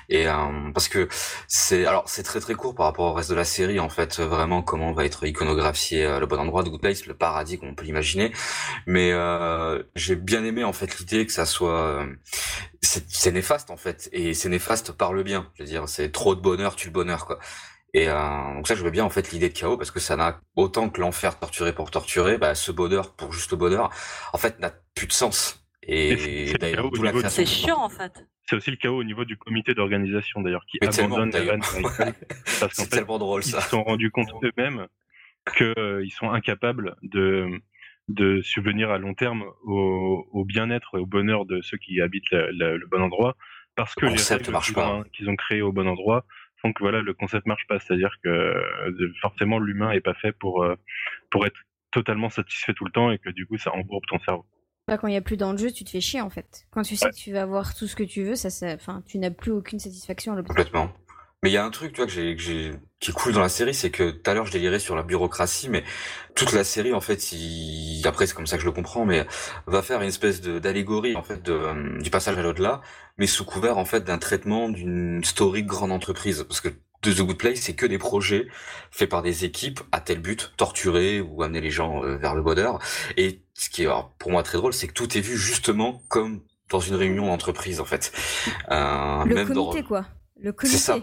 Speaker 4: Et euh, parce que c'est alors c'est très très court par rapport au reste de la série en fait vraiment comment va être iconographié euh, le bon endroit de Good Place, le paradis comme on peut l'imaginer. Mais euh, j'ai bien aimé en fait l'idée que ça soit euh, c'est c'est néfaste en fait et c'est néfaste par le bien. Je veux dire c'est trop de bonheur tue le bonheur quoi. Et euh, donc ça, je veux bien en fait l'idée de chaos parce que ça n'a autant que l'enfer torturé pour torturer, bah, ce bonheur pour juste le bonheur, en fait, n'a plus de sens.
Speaker 5: Et c'est-
Speaker 4: la
Speaker 3: chiant en fait.
Speaker 5: C'est aussi le chaos au niveau du comité d'organisation d'ailleurs qui
Speaker 4: Mais
Speaker 5: abandonne Michael parce qu'en
Speaker 4: C'est
Speaker 5: fait
Speaker 4: tellement drôle
Speaker 5: ils
Speaker 4: ça.
Speaker 5: se sont rendus compte eux-mêmes qu'ils sont incapables de de subvenir à long terme au, au bien-être et au bonheur de ceux qui habitent la- la- le bon endroit parce que
Speaker 4: Le
Speaker 5: les
Speaker 4: concept
Speaker 5: règles
Speaker 4: marche
Speaker 5: qu'ils
Speaker 4: pas.
Speaker 5: ont, qu'ils ont créées au bon endroit font que voilà le concept marche pas c'est-à-dire que euh, forcément l'humain est pas fait pour euh, pour être totalement satisfait tout le temps et que du coup ça embourbe ton cerveau
Speaker 6: Bah, quand il y a plus d'enjeu, tu te fais chier en fait. Quand tu sais
Speaker 5: Ouais.
Speaker 6: que tu vas avoir tout ce que tu veux, ça, ça, enfin, tu n'as plus aucune satisfaction à l'obtenir.
Speaker 4: Complètement. Mais il y a un truc, tu vois, que j'ai, que j'ai, qui est cool dans la série, c'est que tout à l'heure je délirais sur la bureaucratie, mais toute la série, en fait, il... après c'est comme ça que je le comprends, mais va faire une espèce d'allégorie, en fait, de, euh, du passage à l'au-delà, mais sous couvert, en fait, d'un traitement d'une story de grande entreprise. Parce que de The Good Place, c'est que des projets faits par des équipes à tel but, torturer ou amener les gens euh, vers le bonheur. Et ce qui est, alors, pour moi, très drôle, c'est que tout est vu justement comme dans une réunion d'entreprise, en fait. Euh,
Speaker 6: Le
Speaker 4: même dans-
Speaker 6: comité, quoi. Le comité.
Speaker 4: c'est ça.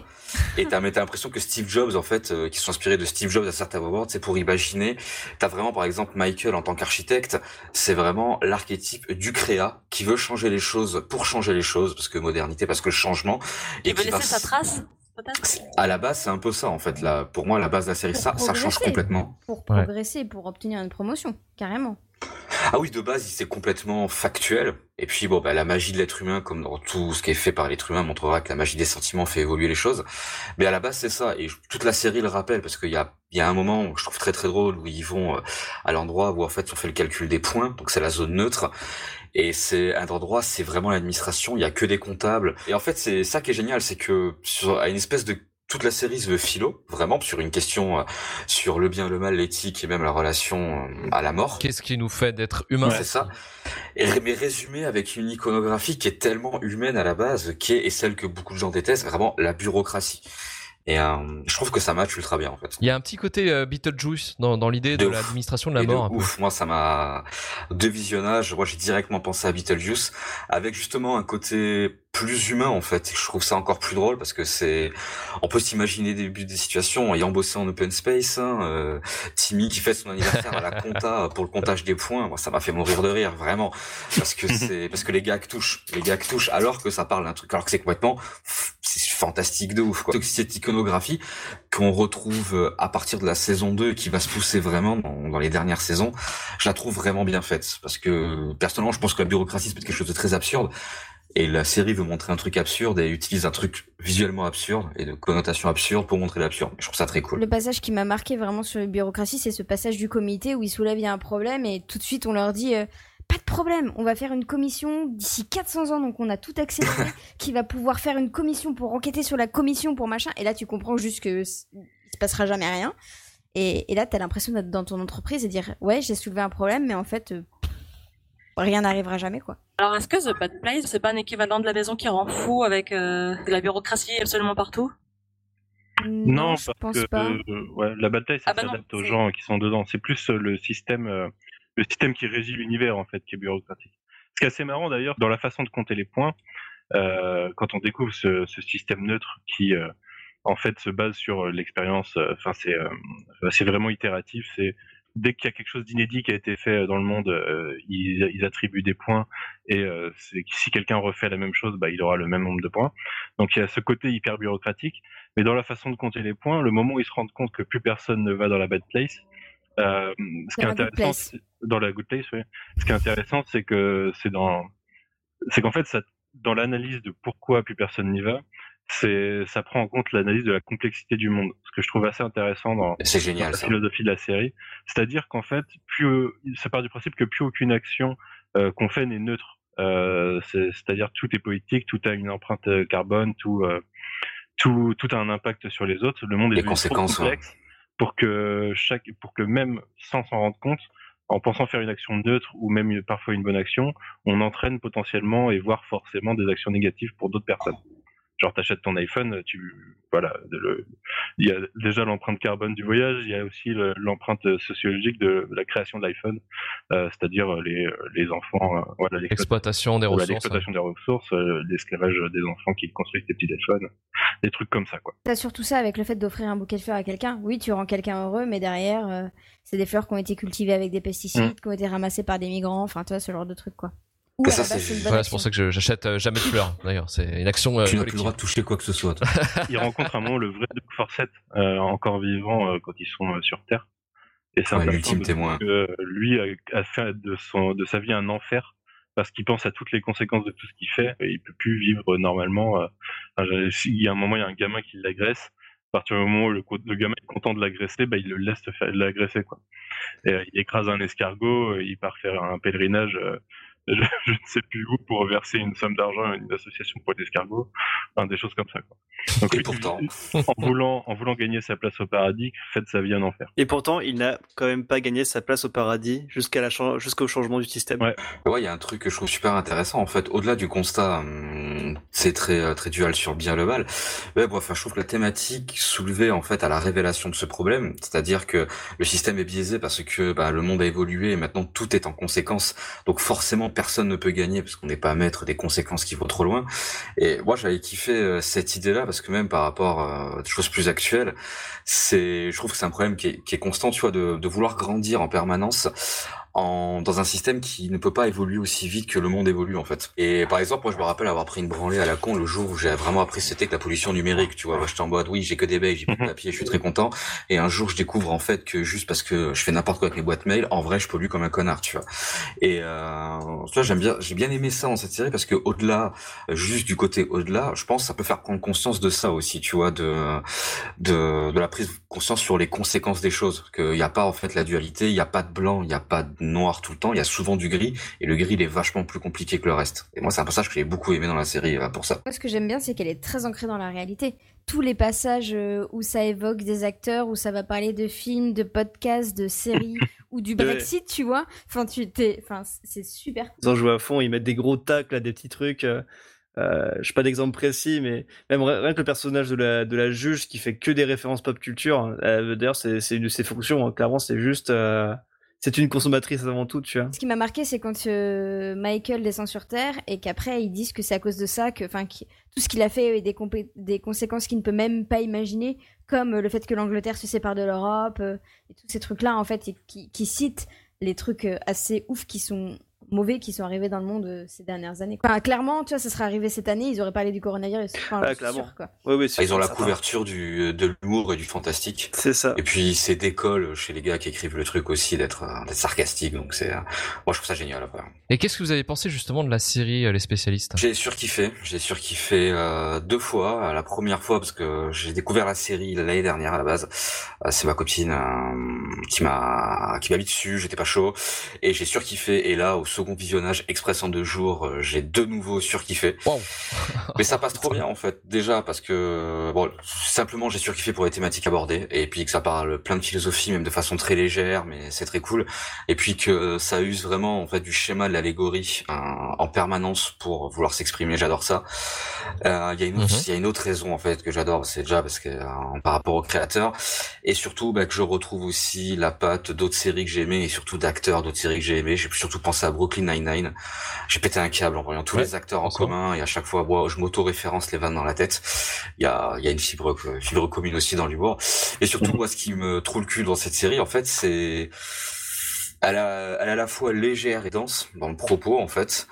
Speaker 4: Et t'as mais t'as l'impression que Steve Jobs, en fait, euh, qui sont inspirés de Steve Jobs à certains moments, c'est pour imaginer. T'as vraiment, par exemple, Michael en tant qu'architecte, c'est vraiment l'archétype du créa qui veut changer les choses pour changer les choses, parce que modernité, parce que changement.
Speaker 3: Il veut
Speaker 4: qui va
Speaker 3: laisser sa trace peut-être?
Speaker 4: À la base, c'est un peu ça, en fait. Là, pour moi, la base de la série,
Speaker 6: Pour
Speaker 4: ça, ça change complètement.
Speaker 6: Pour
Speaker 1: Ouais.
Speaker 6: progresser, pour obtenir une promotion, carrément.
Speaker 4: Ah oui, de base, c'est complètement factuel. Et puis, bon, bah, la magie de l'être humain, comme dans tout ce qui est fait par l'être humain, montrera que la magie des sentiments fait évoluer les choses. Mais à la base, c'est ça. Et toute la série le rappelle, parce qu'il y a, il y a un moment que je trouve très très drôle où ils vont euh, à l'endroit où en fait on fait le calcul des points, donc c'est la zone neutre. Et c'est un endroit, c'est vraiment l'administration. Il y a que des comptables. Et en fait, c'est ça qui est génial, c'est que sur à une espèce de toute la série se veut philo, vraiment sur une question euh, sur le bien, le mal, l'éthique et même la relation euh, à la mort.
Speaker 1: Qu'est-ce qui nous fait d'être humains
Speaker 4: C'est ça. Et mais résumé avec une iconographie qui est tellement humaine à la base, qui est, et celle que beaucoup de gens détestent, vraiment la bureaucratie. Et euh, je trouve que ça match ultra bien en fait.
Speaker 1: Il y a un petit côté euh, Beetlejuice dans, dans l'idée de,
Speaker 4: De
Speaker 1: l'administration de la
Speaker 4: Et de
Speaker 1: mort. peu.
Speaker 4: ouf, moi ça m'a de visionnage, moi j'ai directement pensé à Beetlejuice avec justement un côté plus humain en fait. Et je trouve ça encore plus drôle parce que c'est, on peut s'imaginer des buts des situations ayant bossé en open space. Hein, euh, Timmy qui fête son anniversaire à la compta pour le comptage des points, moi ça m'a fait mourir de rire vraiment parce que c'est parce que les gars touchent, les gars touchent alors que ça parle d'un truc alors que c'est complètement c'est fantastique de ouf quoi. Donc, Cette iconographie qu'on retrouve euh, à partir de la saison 2 qui va se pousser vraiment dans, les dernières saisons, je la trouve vraiment bien faite parce que personnellement je pense que la bureaucratie c'est peut-être quelque chose de très absurde et la série veut montrer un truc absurde et utilise un truc visuellement absurde et de connotation absurde pour montrer l'absurde. Je trouve ça très cool.
Speaker 6: Le passage qui m'a marqué vraiment sur la bureaucratie, c'est ce passage du comité où ils soulèvent un problème et tout de suite on leur dit euh, pas de problème, on va faire une commission d'ici 400 ans, donc on a tout accéléré, qui va pouvoir faire une commission pour enquêter sur la commission pour machin. Et là tu comprends juste que il se passera jamais rien. Et, et là t'as l'impression d'être dans ton entreprise et dire ouais j'ai soulevé un problème, mais en fait euh, rien n'arrivera jamais quoi.
Speaker 3: Alors, est-ce que The Bad Place, c'est pas un équivalent de la maison qui rend fou avec euh, de la bureaucratie absolument partout?
Speaker 5: Non,
Speaker 6: je
Speaker 5: parce
Speaker 6: pense
Speaker 5: que
Speaker 6: pas.
Speaker 5: euh, ouais, la bataille, ça
Speaker 3: Ah bah non,
Speaker 5: s'adapte aux
Speaker 3: c'est-
Speaker 5: gens qui sont dedans. C'est plus euh, le système, euh, le système qui régit l'univers en fait, qui est bureaucratique. Ce qui est assez marrant d'ailleurs dans la façon de compter les points, euh, quand on découvre ce, système neutre qui euh, en fait se base sur euh, l'expérience. Enfin, c'est c'est vraiment itératif. C'est dès qu'il y a quelque chose d'inédit qui a été fait dans le monde, ils, attribuent des points et si quelqu'un refait la même chose, bah, il aura le même nombre de points. Donc il y a ce côté hyper bureaucratique. Mais dans la façon de compter les points, le moment où ils se rendent compte que plus personne ne va dans la bad place, euh, ce qui est intéressant, dans la good place, oui. Ce qui est intéressant, c'est que c'est dans, c'est qu'en fait, ça, dans l'analyse de pourquoi plus personne n'y va, c'est, ça prend en compte l'analyse de la complexité du monde. Ce que je trouve assez intéressant dans,
Speaker 4: C'est
Speaker 5: dans
Speaker 4: génial
Speaker 5: la
Speaker 4: ça.
Speaker 5: philosophie de la série. C'est-à-dire qu'en fait, plus, ça part du principe que plus aucune action euh, qu'on fait n'est neutre. Euh, c'est- c'est-à-dire tout est politique, tout a une empreinte carbone, tout, euh, tout, tout a un impact sur les autres. Le monde est
Speaker 4: Les
Speaker 5: trop
Speaker 4: conséquences, ouais.
Speaker 5: Pour que chaque, pour que même sans s'en rendre compte, en pensant faire une action neutre ou même parfois une bonne action, on entraîne potentiellement et voire forcément des actions négatives pour d'autres personnes. Genre t'achètes ton iPhone, tu voilà, le- il y a déjà l'empreinte carbone du voyage, il y a aussi le- l'empreinte sociologique de la création de l'iPhone, euh, c'est-à-dire les, les enfants, euh, voilà, l'exploitation
Speaker 1: Exploitation des
Speaker 5: voilà,
Speaker 1: ressources.
Speaker 5: l'exploitation des ressources, euh, l'esclavage des enfants qui construisent des petits téléphones, des trucs comme ça, quoi.
Speaker 6: T'as surtout ça avec le fait d'offrir un bouquet de fleurs à quelqu'un. Oui, tu rends quelqu'un heureux, mais derrière, euh, c'est des fleurs qui ont été cultivées avec des pesticides,
Speaker 5: Mm.
Speaker 6: qui ont été ramassées par des migrants, enfin, tu vois, ce genre de trucs, quoi. Ou
Speaker 4: Mais
Speaker 6: à
Speaker 4: ça,
Speaker 6: la base,
Speaker 4: c'est-
Speaker 1: Voilà, pour ça que j'achète euh, jamais de fleurs. D'ailleurs, c'est une action euh,
Speaker 8: tu n'as plus le droit de toucher quoi que ce soit. toi.
Speaker 5: Ils rencontrent à un moment le vrai Doug Forsyth, euh, encore vivant euh, quand ils sont euh, sur Terre. Et c'est
Speaker 4: Ouais, l'ultime témoin.
Speaker 5: que lui a, a fait de, son, de sa vie un enfer parce qu'il pense à toutes les conséquences de tout ce qu'il fait et il peut plus vivre normalement. euh. Enfin, il y a un moment, il y a un gamin qui l'agresse. À partir du moment où le, gamin est content de l'agresser, bah, il le laisse l'agresser. quoi. Et, euh, il écrase un escargot, il part faire un pèlerinage, euh, je, je ne sais plus où, pour verser une somme d'argent à une association pour l'escargot, enfin, des choses comme ça. Quoi. Donc,
Speaker 4: Et
Speaker 5: lui,
Speaker 4: pourtant.
Speaker 5: en voulant, en voulant gagner sa place au paradis, fait de sa vie un enfer.
Speaker 2: Et pourtant, il n'a quand même pas gagné sa place au paradis jusqu'à la jusqu'au changement du système.
Speaker 5: Ouais.
Speaker 4: Ouais, il y a un truc que je trouve super intéressant en fait. Au-delà du constat, hum, c'est très euh, très dual sur le bien et le mal. Ouais, bon, enfin, je trouve que la thématique soulevée en fait à la révélation de ce problème, c'est-à-dire que le système est biaisé parce que bah, le monde a évolué et maintenant tout est en conséquence. Donc forcément, personne ne peut gagner parce qu'on n'est pas maître des conséquences qui vont trop loin. Et moi, j'avais kiffé euh, cette idée-là parce que même par rapport euh, à des choses plus actuelles, c'est, je trouve que c'est un problème qui est, constant, tu vois, de vouloir grandir en permanence en, dans un système qui ne peut pas évoluer aussi vite que le monde évolue en fait. Et par exemple, moi je me rappelle avoir pris une branlée à la con le jour où j'ai vraiment appris c'était que la pollution numérique. Tu vois, j'étais en mode oui, j'ai que des bails, j'ai plus de
Speaker 5: Mhm.
Speaker 4: papier, je suis très content. Et un jour je découvre en fait que juste parce que je fais n'importe quoi avec mes boîtes mail, en vrai je pollue comme un connard, tu vois. Et euh, j'aime bien, j'ai bien aimé ça dans cette série parce que au-delà, juste du côté au-delà, je pense que ça peut faire prendre conscience de ça aussi, tu vois, de de, de la prise de conscience sur les conséquences des choses. Qu'il n'y a pas en fait la dualité, il n'y a pas de blanc, il n'y a pas de noir tout le temps, il y a souvent du gris, et le gris il est vachement plus compliqué que le reste. Et moi c'est un passage que j'ai beaucoup aimé dans la série euh, pour ça.
Speaker 6: Moi, ce que j'aime bien, c'est qu'elle est très ancrée dans la réalité. Tous les passages euh, où ça évoque des acteurs, où ça va parler de films, de podcasts, de séries ou du Brexit, tu vois. Enfin, tu t'es, enfin, c'est super.
Speaker 2: Ils en jouent à fond, ils mettent des gros tacles, là, des petits trucs. Euh, je sais pas d'exemple précis, mais même ri- rien que le personnage de la, de la juge qui fait que des références pop culture. euh, D'ailleurs, c'est c'est une de ses fonctions. hein. Clairement, c'est juste. euh, c'est une consommatrice avant tout, tu vois.
Speaker 6: Ce qui m'a marqué, c'est quand euh, Michael descend sur Terre et qu'après ils disent que c'est à cause de ça que, tout ce qu'il a fait a des, des conséquences qu'il ne peut même pas imaginer, comme euh, le fait que l'Angleterre se sépare de l'Europe euh, et tous ces trucs-là, en fait, qui, qui citent les trucs assez ouf qui sont mauvais qui sont arrivés dans le monde euh, ces dernières années. Enfin, clairement, tu vois, ça serait arrivé cette année, ils auraient parlé du coronavirus. Enfin,
Speaker 2: Ah, clairement.
Speaker 6: sûre, quoi.
Speaker 2: Ouais, ouais,
Speaker 4: ils ont la couverture du, de l'humour et du fantastique.
Speaker 2: C'est ça.
Speaker 4: Et puis c'est d'école chez les gars qui écrivent le truc aussi d'être euh, d'être sarcastique. Donc c'est, euh, moi je trouve ça génial. Après.
Speaker 1: Et qu'est-ce que vous avez pensé justement de la série euh, Les Spécialistes?
Speaker 4: J'ai surkiffé, j'ai surkiffé euh, deux fois. La première fois parce que j'ai découvert la série l'année dernière à la base. Euh, c'est ma copine euh, qui m'a qui m'a mis dessus, j'étais pas chaud et j'ai surkiffé. Et là au second visionnage express en deux jours, euh, j'ai de nouveau surkiffé.
Speaker 1: Wow.
Speaker 4: Mais ça passe trop bien en fait. Déjà parce que bon simplement j'ai surkiffé pour les thématiques abordées et puis que ça parle plein de philosophie même de façon très légère mais c'est très cool. Et puis que euh, ça use vraiment en fait du schéma de l'allégorie euh, en permanence pour vouloir s'exprimer. J'adore ça. Euh, Il y a une autre,
Speaker 1: Mhm.
Speaker 4: y a une autre raison en fait que j'adore, c'est déjà parce que euh, par rapport au créateur et surtout bah, que je retrouve aussi la patte d'autres séries que j'ai aimées et surtout d'acteurs d'autres séries que j'ai aimées. J'ai surtout pensé à Brooklyn Nine-Nine. J'ai pété un câble en voyant tous
Speaker 1: Ouais,
Speaker 4: les acteurs en commun et à chaque fois moi, je m'auto-référence les vannes dans la tête. Il y a, il y a une fibre, fibre commune aussi dans l'humour. Et surtout moi ce qui me trouve le cul dans cette série en fait c'est elle, a, elle est à la fois légère et dense dans le propos en fait,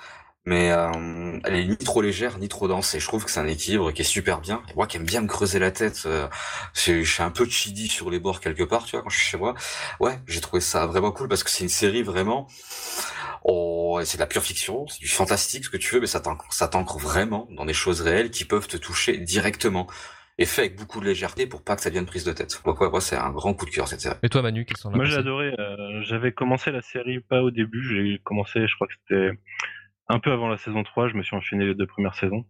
Speaker 4: mais euh, elle est ni trop légère ni trop dense et je trouve que c'est un équilibre qui est super bien. Et moi qui aime bien me creuser la tête, euh, je je suis un peu chidi sur les bords quelque part, tu vois, quand je suis chez moi. Ouais, j'ai trouvé ça vraiment cool parce que c'est une série vraiment. Oh, c'est de la pure fiction, c'est du fantastique ce que tu veux, mais ça t'ancre, ça t'ancre vraiment dans des choses réelles qui peuvent te toucher directement et fait avec beaucoup de légèreté pour pas que ça devienne prise de tête. Donc ouais, moi c'est un grand coup de cœur cette série.
Speaker 1: Et toi Manu, quels sont
Speaker 5: Moi j'ai adoré. euh, J'avais commencé la série pas au début. J'ai commencé, je crois que c'était un peu avant la saison 3. Je me suis enchaîné les deux premières saisons.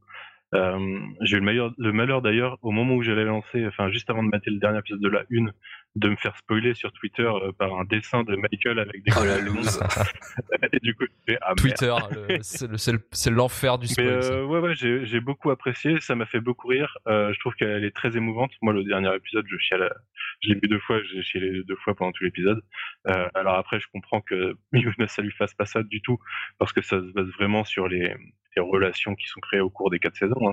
Speaker 5: Euh, j'ai eu le, meilleur, le malheur d'ailleurs au moment où j'allais lancer, enfin juste avant de mater le dernier épisode de la une, de me faire spoiler sur Twitter euh, par un dessin de Michael avec des
Speaker 4: Oh la loose.
Speaker 5: et du coup j'ai fait, ah.
Speaker 1: Twitter, c'est le- c'est le- c'est l'enfer du
Speaker 5: Mais
Speaker 1: spoil. ça.
Speaker 5: euh, ouais, ouais, j'ai beaucoup apprécié, ça m'a fait beaucoup rire. Euh, je trouve qu'elle est très émouvante. Moi, le dernier épisode, je chiale, je l'ai vu deux fois, j'ai chialé deux fois pendant tout l'épisode. Euh, alors après, je comprends que ça lui fasse pas ça du tout, parce que ça se base vraiment sur les, relations qui sont créées au cours des quatre saisons. Hein,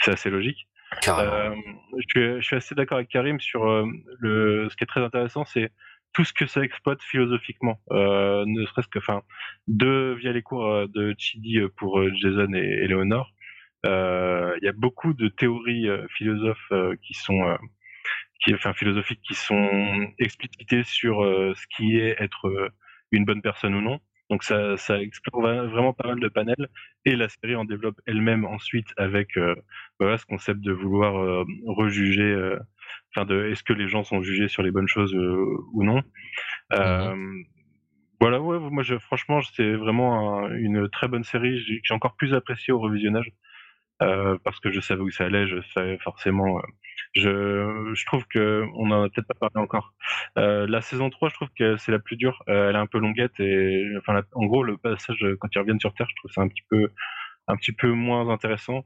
Speaker 5: c'est assez logique. Euh, je, suis, je suis assez d'accord avec Karim sur euh, le. Ce qui est très intéressant, c'est tout ce que ça exploite philosophiquement. Euh, ne serait-ce que, enfin, de via les cours de Chidi pour Jason et Eleonore, il y a beaucoup de théories philosophes qui sont, qui, enfin, philosophiques qui sont explicitées sur ce qui est être une bonne personne ou non. Donc ça, ça explore vra- vraiment pas mal de panels et la série en développe elle-même ensuite avec euh, voilà, ce concept de vouloir euh, rejuger, euh, enfin de est-ce que les gens sont jugés sur les bonnes choses ou non. Euh, Voilà, ouais, moi je, franchement c'est vraiment un- une très bonne série. J'ai j'ai encore plus apprécié au revisionnage parce que je savais où ça allait. Je savais forcément. Je, je trouve que on en a peut-être pas parlé encore. Euh, la saison 3, je trouve que c'est la plus dure. Euh, elle est un peu longuette et enfin la- en gros le passage euh, quand ils reviennent sur Terre, je trouve ça un petit peu un petit peu moins intéressant.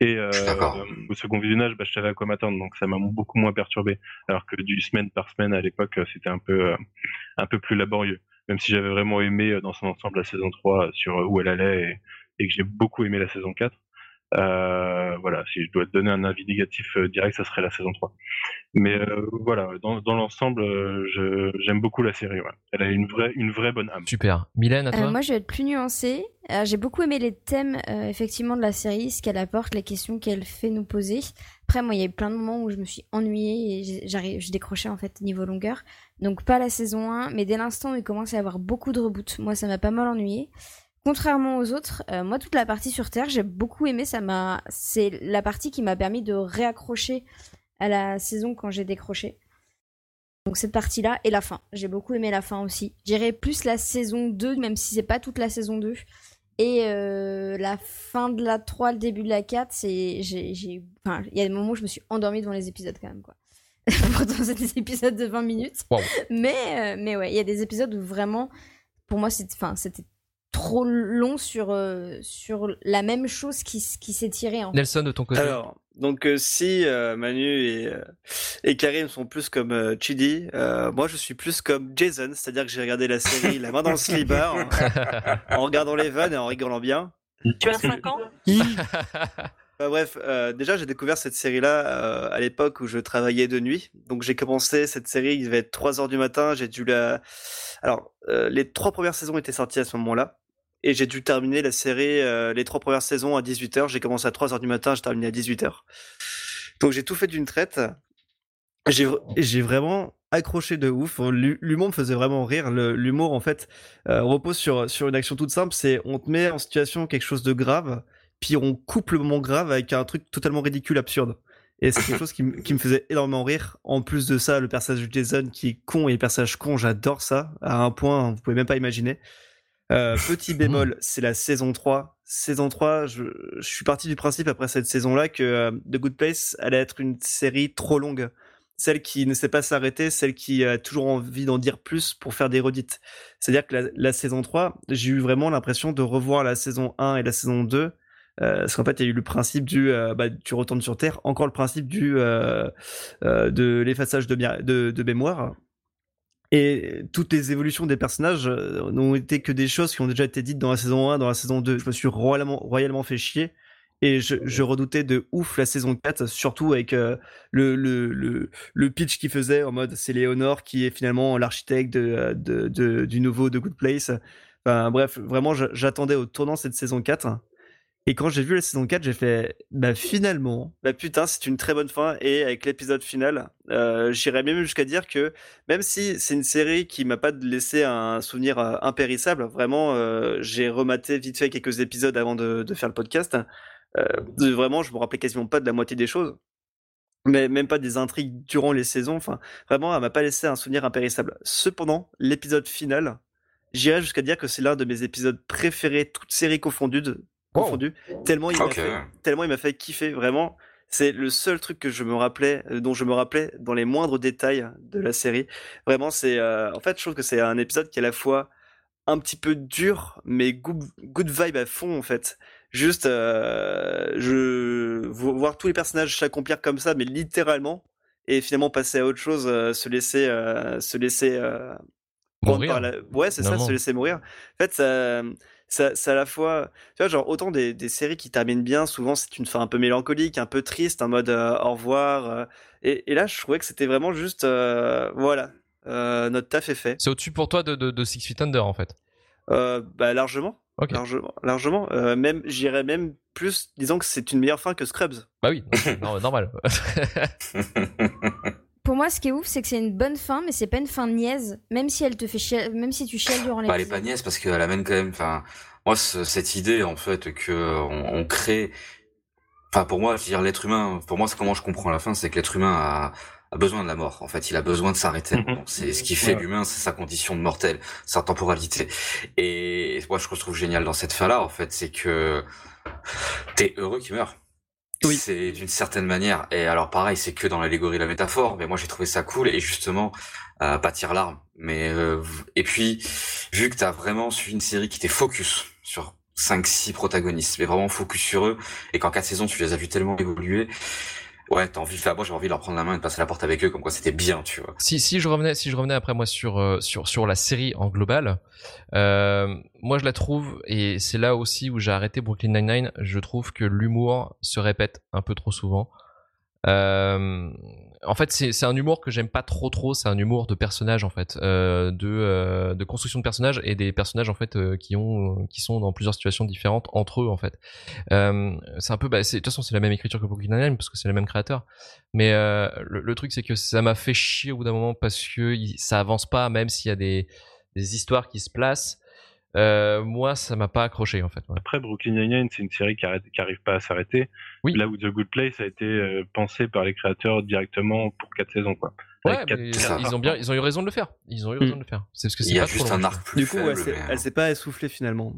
Speaker 5: Et euh, au second visionnage, bah, je savais à quoi m'attendre, donc ça m'a beaucoup moins perturbé. Alors que du semaine par semaine à l'époque, euh, c'était un peu euh, un peu plus laborieux. Même si j'avais vraiment aimé dans son ensemble la saison 3 sur où elle allait et, et que j'ai beaucoup aimé la saison 4. Euh, voilà, si je dois te donner un avis négatif euh, direct, ça serait la saison 3. Mais euh, voilà, dans, dans l'ensemble, euh, je- j'aime beaucoup la série. ouais. Elle a une vraie, une vraie bonne âme.
Speaker 1: Super. Mylène, à
Speaker 6: Euh,
Speaker 1: toi?
Speaker 6: moi, je vais être plus nuancée. J'ai beaucoup aimé les thèmes, euh, effectivement, de la série, ce qu'elle apporte, les questions qu'elle fait nous poser. Après, moi, il y a eu plein de moments où je me suis ennuyée et j'arrive, je décrochais, en fait, niveau longueur. Donc, pas la saison 1, mais dès l'instant où il commence à y avoir beaucoup de reboots, moi, ça m'a pas mal ennuyée. Contrairement aux autres, euh, moi, toute la partie sur Terre, j'ai beaucoup aimé. Ça m'a, c'est la partie qui m'a permis de réaccrocher à la saison quand j'ai décroché. Donc cette partie-là et la fin. J'ai beaucoup aimé la fin aussi. J'irai plus la saison 2, même si c'est pas toute la saison 2. Et euh, la fin de la 3, le début de la 4, c'est. j'ai- j'ai- Enfin, il y a des moments où je me suis endormie devant les épisodes quand même, quoi. Pourtant, c'est des épisodes de 20 minutes.
Speaker 1: Wow.
Speaker 6: Mais, euh, mais ouais, il y a des épisodes où vraiment, pour moi, c'était enfin, c'était trop long sur, euh, sur la même chose qui, qui s'est tirée.
Speaker 1: Nelson, de ton côté
Speaker 2: Alors, donc euh, si euh, Manu et, euh, et Karim sont plus comme euh, Chidi, euh, moi je suis plus comme Jason, c'est-à-dire que j'ai regardé la série La main dans le slibard en, en regardant les vannes et en rigolant bien.
Speaker 3: Tu as 5 ans?
Speaker 2: Bah, bref, euh, déjà j'ai découvert cette série-là euh, à l'époque où je travaillais de nuit. Donc j'ai commencé cette série, il devait être 3 heures du matin, j'ai dû la... Alors, euh, les trois premières saisons étaient sorties à ce moment-là. Et j'ai dû terminer la série, euh, les trois premières saisons à 18h. J'ai commencé à 3 heures du matin, j'ai terminé à 18h. Donc j'ai tout fait d'une traite. J'ai j'ai vraiment accroché de ouf. L'hu- L'humour me faisait vraiment rire. Le- L'humour, en fait, euh, repose sur, sur une action toute simple. C'est on te met en situation quelque chose de grave, puis on coupe le moment grave avec un truc totalement ridicule, absurde. Et c'est quelque chose qui, me- qui me faisait énormément rire. En plus de ça, le personnage de Jason qui est con et les personnages cons, j'adore ça. À un point, vous pouvez même pas imaginer. Euh, petit bémol, c'est la saison 3. Saison 3, je, je suis parti du principe après cette saison-là que euh, The Good Place allait être une série trop longue. Celle qui ne sait pas s'arrêter, celle qui a toujours envie d'en dire plus pour faire des redites. C'est-à-dire que la, la saison 3, j'ai eu vraiment l'impression de revoir la saison 1 et la saison 2. Euh, parce qu'en fait, il y a eu le principe du euh, bah, tu retournes sur Terre, encore le principe du euh, euh, de l'effaçage de, de, de mémoire. Et toutes les évolutions des personnages euh, n'ont été que des choses qui ont déjà été dites dans la saison 1, dans la saison 2. Je me suis royalement, royalement fait chier. Et je, redoutais de ouf la saison 4, surtout avec euh, le, le, le, le pitch qu'il faisait en mode c'est Léonore qui est finalement l'architecte de, de, de- du nouveau The Good Place. Bref, vraiment, j'attendais au tournant cette saison 4. Et quand j'ai vu la saison 4, j'ai fait, bah finalement, bah putain, c'est une très bonne fin. Et avec l'épisode final, euh, j'irais même jusqu'à dire que même si c'est une série qui m'a pas laissé un souvenir euh, impérissable, vraiment, euh, j'ai rematé vite fait quelques épisodes avant de, faire le podcast. Vraiment, je me rappelais quasiment pas de la moitié des choses. Mais même pas des intrigues durant les saisons. Enfin, vraiment, elle m'a pas laissé un souvenir impérissable. Cependant, l'épisode final, j'irais jusqu'à dire que c'est l'un de mes épisodes préférés, toutes séries confondues,
Speaker 1: Wow.
Speaker 2: confondues. Tellement il m'a fait, tellement il m'a fait kiffer. Vraiment, c'est le seul truc que je me rappelais, euh, dont je me rappelais dans les moindres détails de la série. Vraiment, c'est, euh, en fait, je trouve que c'est un épisode qui est à la fois un petit peu dur, mais good, good vibe à fond en fait. Juste, euh, je voir tous les personnages s'accomplir comme ça, mais littéralement, et finalement passer à autre chose, euh, se laisser, euh, se laisser euh, prendre
Speaker 1: Mourir.
Speaker 2: par la- Ouais, c'est ça, se laisser mourir. En fait, ça, ça, ça à la fois, tu vois, genre autant des, des séries qui terminent bien, souvent c'est une fin un peu mélancolique, un peu triste, en mode euh, au revoir. euh, et, et là, je trouvais que c'était vraiment juste, euh, voilà, euh, notre taf est fait.
Speaker 1: C'est au-dessus pour toi de, de, de Six Feet Under, en fait?
Speaker 2: Euh, bah largement,
Speaker 1: Ok.
Speaker 2: largement, largement. Euh, même, j'irais même plus, disons que c'est une meilleure fin que Scrubs.
Speaker 1: Bah oui, non, normal.
Speaker 6: Moi, ce qui est ouf, c'est que c'est une bonne fin, mais c'est pas une fin niaise. Même si elle te fait chier, même si tu chiales durant
Speaker 4: Bah, elle est pas niaise parce qu'elle amène quand même, enfin, moi, ce- cette idée, en fait, que on, on crée, enfin, pour moi, je veux dire, l'être humain, pour moi, c'est comment je comprends la fin, c'est que l'être humain a, a besoin de la mort. En fait, il a besoin de s'arrêter.
Speaker 5: Mhm.
Speaker 4: C'est ce qui fait
Speaker 5: Ouais.
Speaker 4: l'humain, c'est sa condition de mortel, sa temporalité. Et moi, ce que je trouve génial dans cette fin-là, en fait, c'est que t'es heureux qu'il meurt.
Speaker 2: Oui.
Speaker 4: C'est d'une certaine manière. Et alors, pareil, c'est que dans l'allégorie, la métaphore, mais moi, j'ai trouvé ça cool. Et justement, euh, pas tire larme. Mais euh, et puis, vu que t'as vraiment suivi une série qui t'est focus sur 5 six protagonistes, mais vraiment focus sur eux, et qu'en quatre saisons tu les as vus tellement évoluer, Ouais, t'as envie faire, moi j'ai envie de leur prendre la main et de passer la porte avec eux, comme quoi c'était bien, tu vois.
Speaker 1: Si, si je revenais, si je revenais après moi sur euh, sur sur la série en global, euh, moi je la trouve et c'est là aussi où j'ai arrêté Brooklyn Nine Nine. Je trouve que l'humour se répète un peu trop souvent. Euh, en fait, c'est un humour que j'aime pas trop trop. C'est un humour de personnages en fait, euh, de euh, de construction de personnages et des personnages en fait euh, qui ont qui sont dans plusieurs situations différentes entre eux en fait. Euh, c'est un peu, bah, de toute façon c'est la même écriture que Brooklyn Nine Nine parce que c'est le même créateur. Mais euh, le, le truc c'est que ça m'a fait chier au bout d'un moment parce que ça avance pas même s'il y a des des histoires qui se placent. Euh, moi, ça m'a pas accroché en fait. ouais.
Speaker 5: Après, Brooklyn Nine-Nine, c'est une série qui, arrête, qui arrive pas à s'arrêter.
Speaker 1: Oui.
Speaker 5: Là où The Good Place a été euh, pensé par les créateurs directement pour quatre saisons, quoi.
Speaker 1: Ouais,
Speaker 5: quatre-
Speaker 1: ils ont bien, ils ont eu raison de le faire. Ils ont eu raison de le faire. C'est parce que c'est
Speaker 4: Il y a
Speaker 1: pas trop
Speaker 4: juste un arc plus
Speaker 2: Du coup,
Speaker 4: faible.
Speaker 2: elle s'est-
Speaker 4: mais, euh,
Speaker 2: elle s'est pas essoufflée finalement.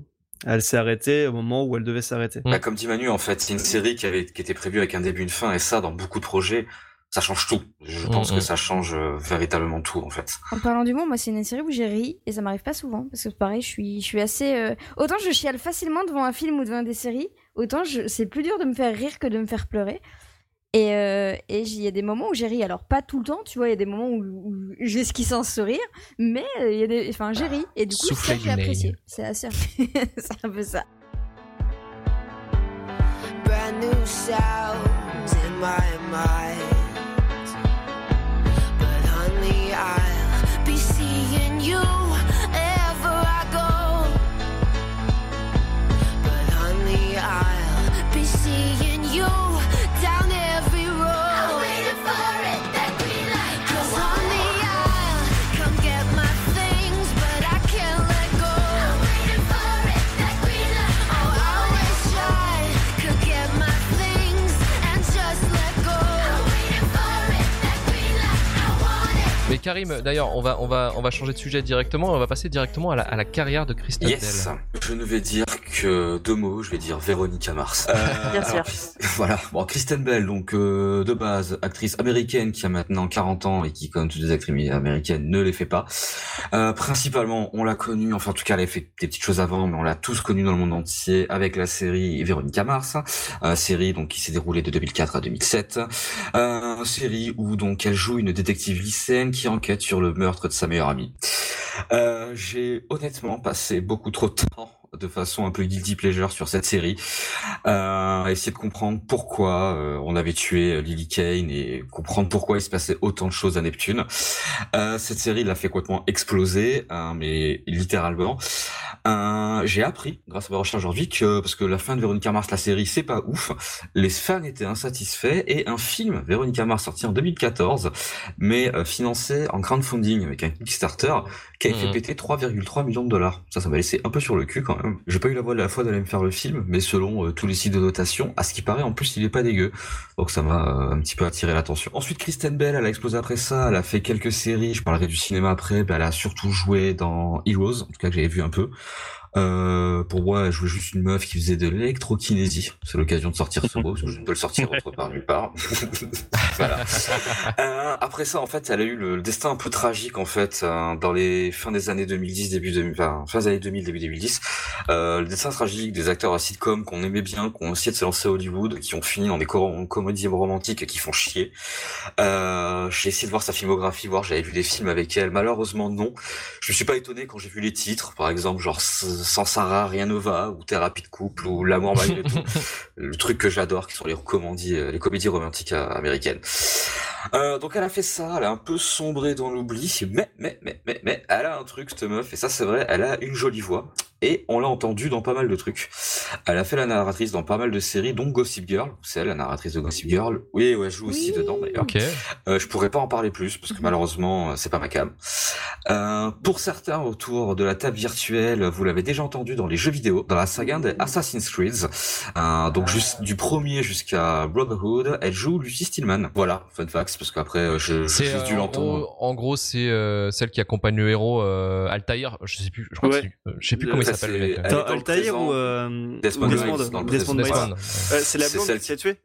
Speaker 2: Elle s'est arrêtée au moment où elle devait s'arrêter.
Speaker 4: Bah, comme dit Manu, en fait, c'est une série qui avait, qui était prévue avec un début, une fin, et ça, dans beaucoup de projets, ça change tout. Je pense
Speaker 1: Mhm.
Speaker 4: que ça change euh, véritablement tout, en fait.
Speaker 6: En parlant d'humour, moi c'est une série où j'ai ri et ça m'arrive pas souvent parce que pareil, je suis, je suis assez. euh, Autant je chiale facilement devant un film ou devant des séries, autant je... c'est plus dur de me faire rire que de me faire pleurer. Et euh, et il y a des moments où j'ai ri, alors pas tout le temps, tu vois, il y a des moments où, où j'esquisse un sourire, mais il y a des, enfin j'ai ri et du coup ça j'ai apprécié. C'est assez, c'est un peu ça.
Speaker 8: brand new sounds in my mind.
Speaker 1: Karim, d'ailleurs, on va, on va, on va changer de sujet directement. On va passer directement à la, à la carrière de Kristen
Speaker 4: Yes.
Speaker 1: Bell.
Speaker 4: Je ne vais dire que deux mots, je vais dire Véronica Mars. Euh,
Speaker 3: Bien sûr.
Speaker 4: alors, voilà. Bon, Kristen Bell, donc, euh, de base, actrice américaine qui a maintenant 40 ans et qui, comme toutes les actrices américaines, ne les fait pas. Euh, principalement, on l'a connue, enfin, en tout cas, elle a fait des petites choses avant, mais on l'a tous connue dans le monde entier avec la série Véronica Mars, euh, série, donc, qui s'est déroulée de 2004 à 2007. Euh, série où, donc, elle joue une détective lycéenne qui enquête sur le meurtre de sa meilleure amie. Euh, j'ai honnêtement passé beaucoup trop de temps de façon un peu guilty pleasure sur cette série, euh, essayer de comprendre pourquoi euh, on avait tué Lily Kane et comprendre pourquoi il se passait autant de choses à Neptune. Euh, cette série l'a fait complètement exploser, hein, mais littéralement. Euh, j'ai appris, grâce à ma recherche aujourd'hui, que parce que la fin de Véronica Mars, la série, c'est pas ouf, les fans étaient insatisfaits et un film, Véronica Mars, sorti en 2014, mais euh, financé en crowdfunding avec un Kickstarter, qui a fait
Speaker 1: Mhm.
Speaker 4: péter 3,3 millions de dollars. Ça, ça m'a laissé un peu sur le cul quand même. J'ai pas eu la voix de la foi d'aller me faire le film, mais selon euh, tous les sites de notation, à ce qui paraît, en plus, il est pas dégueu. Donc ça m'a euh, un petit peu attiré l'attention. Ensuite, Kristen Bell, elle a explosé après ça. Elle a fait quelques séries. Je parlerai du cinéma après. mais elle a surtout joué dans Heroes, en tout cas que j'avais vu un peu. Euh, pour moi, elle jouait juste une meuf qui faisait de l'électrokinésie. C'est l'occasion de sortir ce mot, parce que je ne peux le sortir autre part nulle part. voilà. Euh, après ça, en fait, elle a eu le, le destin un peu tragique, en fait, euh, dans les fins des années 2010, début 2000, enfin, fin des années 2000, début 2010. Euh, le destin tragique des acteurs à sitcom qu'on aimait bien, qu'on essayé de se lancer à Hollywood, qui ont fini dans des comédies romantiques qui font chier. Euh, j'ai essayé de voir sa filmographie, voir j'avais vu des films avec elle. Malheureusement, non. Je me suis pas étonné quand j'ai vu les titres, par exemple, genre Sans Sarah, rien ne va, ou Thérapie de couple, ou L'amour malgré tout. Le truc que j'adore, qui sont les comédies, euh, les comédies romantiques euh, américaines. Euh, donc elle a fait ça, elle a un peu sombré dans l'oubli, mais, mais, mais, mais, mais, elle a un truc, cette meuf, et ça c'est vrai, elle a une jolie voix, et on l'a entendue dans pas mal de trucs. Elle a fait la narratrice dans pas mal de séries, dont Gossip Girl, c'est elle, la narratrice de Gossip Girl. Oui, ouais, elle joue aussi
Speaker 6: Oui.
Speaker 4: dedans d'ailleurs.
Speaker 1: Ok.
Speaker 4: Euh, je pourrais pas en parler plus parce que malheureusement euh, c'est pas ma cam. Euh, pour certains autour de la table virtuelle, vous l'avez déjà entendu dans les jeux vidéo, dans la saga des Assassin's Creed. Euh, donc juste du premier jusqu'à Brotherhood, elle joue Lucy Stillman. Voilà, fun fact parce qu'après euh, je j'ai
Speaker 1: C'est
Speaker 4: juste dû
Speaker 1: en,
Speaker 4: l'entendre.
Speaker 1: gros, en gros, c'est euh, celle qui accompagne le héros euh, Altair. Je sais plus. Je crois
Speaker 2: Ouais.
Speaker 1: que c'est- euh, je sais plus
Speaker 4: Le-
Speaker 1: comment il s'appelle le
Speaker 2: Altair ou euh,
Speaker 4: Desmond
Speaker 2: Desmond Desmond. Euh, c'est la blonde
Speaker 4: celle
Speaker 2: qui a tué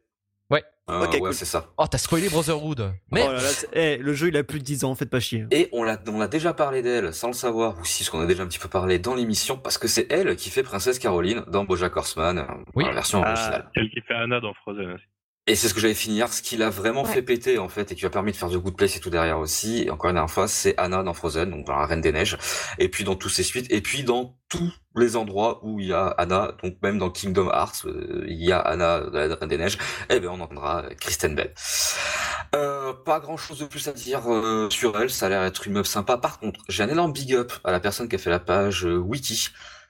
Speaker 4: Euh,
Speaker 2: Ok,
Speaker 4: ouais,
Speaker 2: cool.
Speaker 4: c'est ça.
Speaker 1: Oh, t'as spoilé Brotherhood. Mais
Speaker 2: Oh là là, c'est- eh, le jeu il a plus de 10 ans, faites pas chier.
Speaker 4: Et on l'a, on a déjà parlé d'elle, sans le savoir, ou si ce qu'on a déjà un petit peu parlé dans l'émission, parce que c'est elle qui fait Princesse Caroline dans BoJack Horseman, euh,
Speaker 1: Oui.
Speaker 4: dans la version
Speaker 2: Ah.
Speaker 4: originale.
Speaker 5: Celle qui fait Anna dans Frozen aussi.
Speaker 4: Et c'est ce que j'allais finir. Ce qui l'a vraiment
Speaker 6: Ouais.
Speaker 4: fait péter, en fait, et qui a permis de faire The Good Place et tout derrière aussi, et encore une dernière fois, c'est Anna dans Frozen, donc dans la Reine des Neiges, et puis dans tous ses suites, et puis dans tous les endroits où il y a Anna, donc même dans Kingdom Hearts, euh, il y a Anna, la Reine des Neiges, eh ben, on entendra Kristen Bell. Euh, pas grand chose de plus à dire euh, sur elle, ça a l'air être une meuf sympa. Par contre, j'ai un énorme big up à la personne qui a fait la page euh, wiki,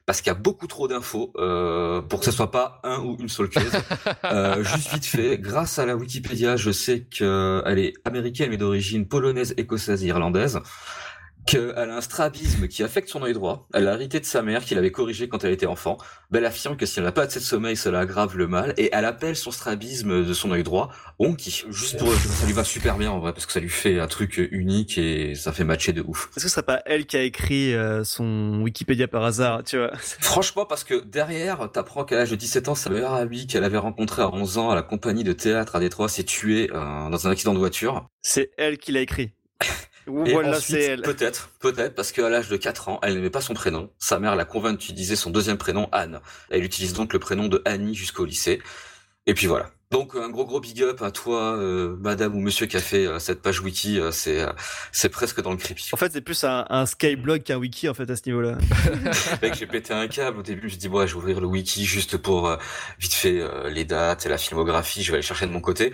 Speaker 4: parce qu'il y a beaucoup trop d'infos euh, pour que ce soit pas un ou une seule case. Euh, juste vite fait, grâce à la Wikipédia, je sais qu'elle est américaine mais d'origine polonaise, écossaise et irlandaise. Qu'elle a un strabisme qui affecte son œil droit. Elle l'a hérité de sa mère qui l'avait corrigé quand elle était enfant. Ben, elle affirme que si elle n'a pas assez de sommeil, cela aggrave le mal. Et elle appelle son strabisme de son œil droit Onky. Juste pour ça lui va super bien en vrai parce que ça lui fait un truc unique et ça fait matcher de ouf.
Speaker 2: Est-ce que ce serait pas elle qui a écrit euh, son Wikipédia par hasard, tu vois?
Speaker 4: Franchement, parce que derrière, t'apprends qu'à l'âge de 17 ans, sa meilleure amie qu'elle avait rencontrée à 11 ans à la compagnie de théâtre à Détroit s'est tuée euh, dans un accident de voiture.
Speaker 2: C'est elle qui l'a écrit.
Speaker 4: Et
Speaker 2: Voilà,
Speaker 4: ensuite,
Speaker 2: c'est elle.
Speaker 4: peut-être, peut-être, parce qu'à l'âge de 4 ans, elle n'aimait pas son prénom. Sa mère l'a convaincu d'utiliser son deuxième prénom, Anne. Elle utilise donc le prénom de Annie jusqu'au lycée. Et puis voilà. Donc un gros gros big up à toi, euh, madame ou monsieur qui a fait euh, cette page wiki. euh, c'est euh, c'est presque dans le creepy.
Speaker 2: En fait, c'est plus un, un skyblog qu'un wiki, en fait, à ce niveau-là.
Speaker 4: Mec, j'ai pété un câble au début. Je me suis dit, ouais, je vais ouvrir le wiki juste pour euh, vite fait euh, les dates et la filmographie. Je vais aller chercher de mon côté.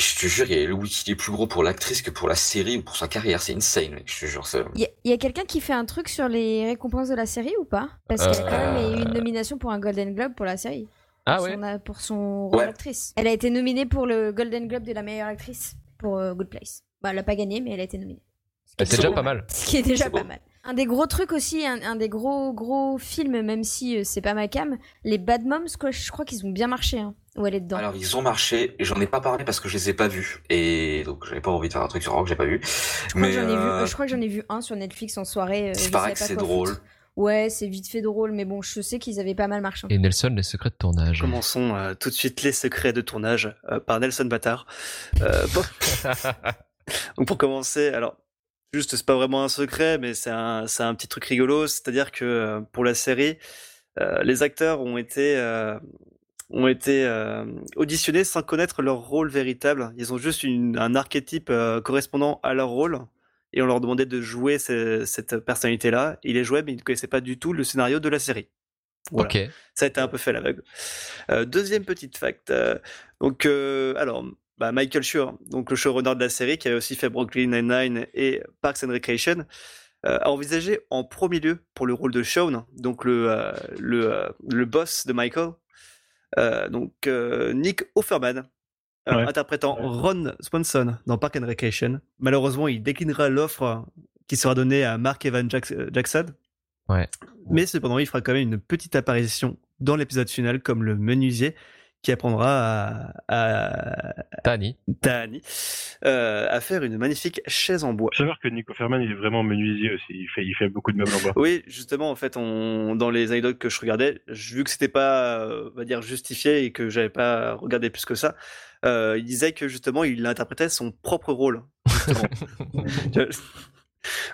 Speaker 4: Je te jure, il y a le wiki qui est plus gros pour l'actrice que pour la série ou pour sa carrière. C'est insane, mec. Je te jure, c'est...
Speaker 6: Il y a, quelqu'un qui fait un truc sur les récompenses de la série ou pas? Parce qu'elle a quand même eu une nomination pour un Golden Globe pour la série.
Speaker 1: Ah
Speaker 6: Pour
Speaker 1: ouais
Speaker 6: son, a- Pour son rôle
Speaker 4: Ouais.
Speaker 6: d'actrice. Elle a été nominée pour le Golden Globe de la meilleure actrice pour euh, Good Place. Bah, elle l'a pas gagné, mais elle a été nominée. Ce
Speaker 1: C'est déjà pas mal.
Speaker 6: Ce qui est déjà pas mal. Un des gros trucs aussi, un, un des gros gros films, même si euh, c'est pas ma cam, les Bad Moms, quoi, je crois qu'ils ont bien marché. Hein, où elle est dedans.
Speaker 4: Alors ils ont marché, et j'en ai pas parlé parce que je les ai pas vus et donc j'avais pas envie de faire un truc sur Rock que j'ai pas vu.
Speaker 6: je, crois
Speaker 4: Mais
Speaker 6: que j'en ai vu,
Speaker 4: euh,
Speaker 6: je crois que j'en ai vu un sur Netflix en soirée. euh,
Speaker 4: il
Speaker 6: je
Speaker 4: paraît
Speaker 6: savais
Speaker 4: que c'est drôle.
Speaker 6: foutre. Ouais, c'est vite fait drôle, mais bon, je sais qu'ils avaient pas mal marché.
Speaker 1: Et Nelson, les secrets de tournage.
Speaker 2: Commençons euh, tout de suite les secrets de tournage euh, par Nelson Bâtard. Euh, bon. Donc pour commencer, alors juste c'est pas vraiment un secret, mais c'est un, c'est un petit truc rigolo, c'est-à-dire que euh, pour la série, euh, les acteurs ont été euh, ont été euh, auditionnés sans connaître leur rôle véritable. Ils ont juste une- un archétype euh, correspondant à leur rôle. Et on leur demandait de jouer ce- cette personnalité-là. Ils les jouaient, mais ils ne connaissaient pas du tout le scénario de la série. Voilà. Ça a été un peu fait à l'aveugle. Euh, deuxième petite fact. euh, donc, alors, bah, Michael Schur, donc le showrunner de la série, qui avait aussi fait Brooklyn Nine-Nine et Parks and Recreation, a envisagé en premier lieu pour le rôle de Sean, donc le, euh, le, euh, le boss de Michael, donc euh, Nick Offerman, euh,
Speaker 5: Ouais.
Speaker 2: interprétant Ron Swanson dans Park and Recreation. Malheureusement, il déclinera l'offre qui sera donnée à Mark Evan Jack- Jackson.
Speaker 1: Ouais.
Speaker 2: Mais cependant, il fera quand même une petite apparition dans l'épisode final comme le menuisier qui apprendra à, à
Speaker 1: Tani.
Speaker 2: Tahani euh, à faire une magnifique chaise en bois.
Speaker 5: Savoir que Nico Ferman, il est vraiment menuisier aussi. Il fait, il fait beaucoup de meubles en bois.
Speaker 2: Oui, justement, en fait, on, dans les anecdotes que je regardais, je- vu que c'était pas, euh, on va dire, justifié et que j'avais pas regardé plus que ça, euh, il disait que justement, il interprétait son propre rôle. vois,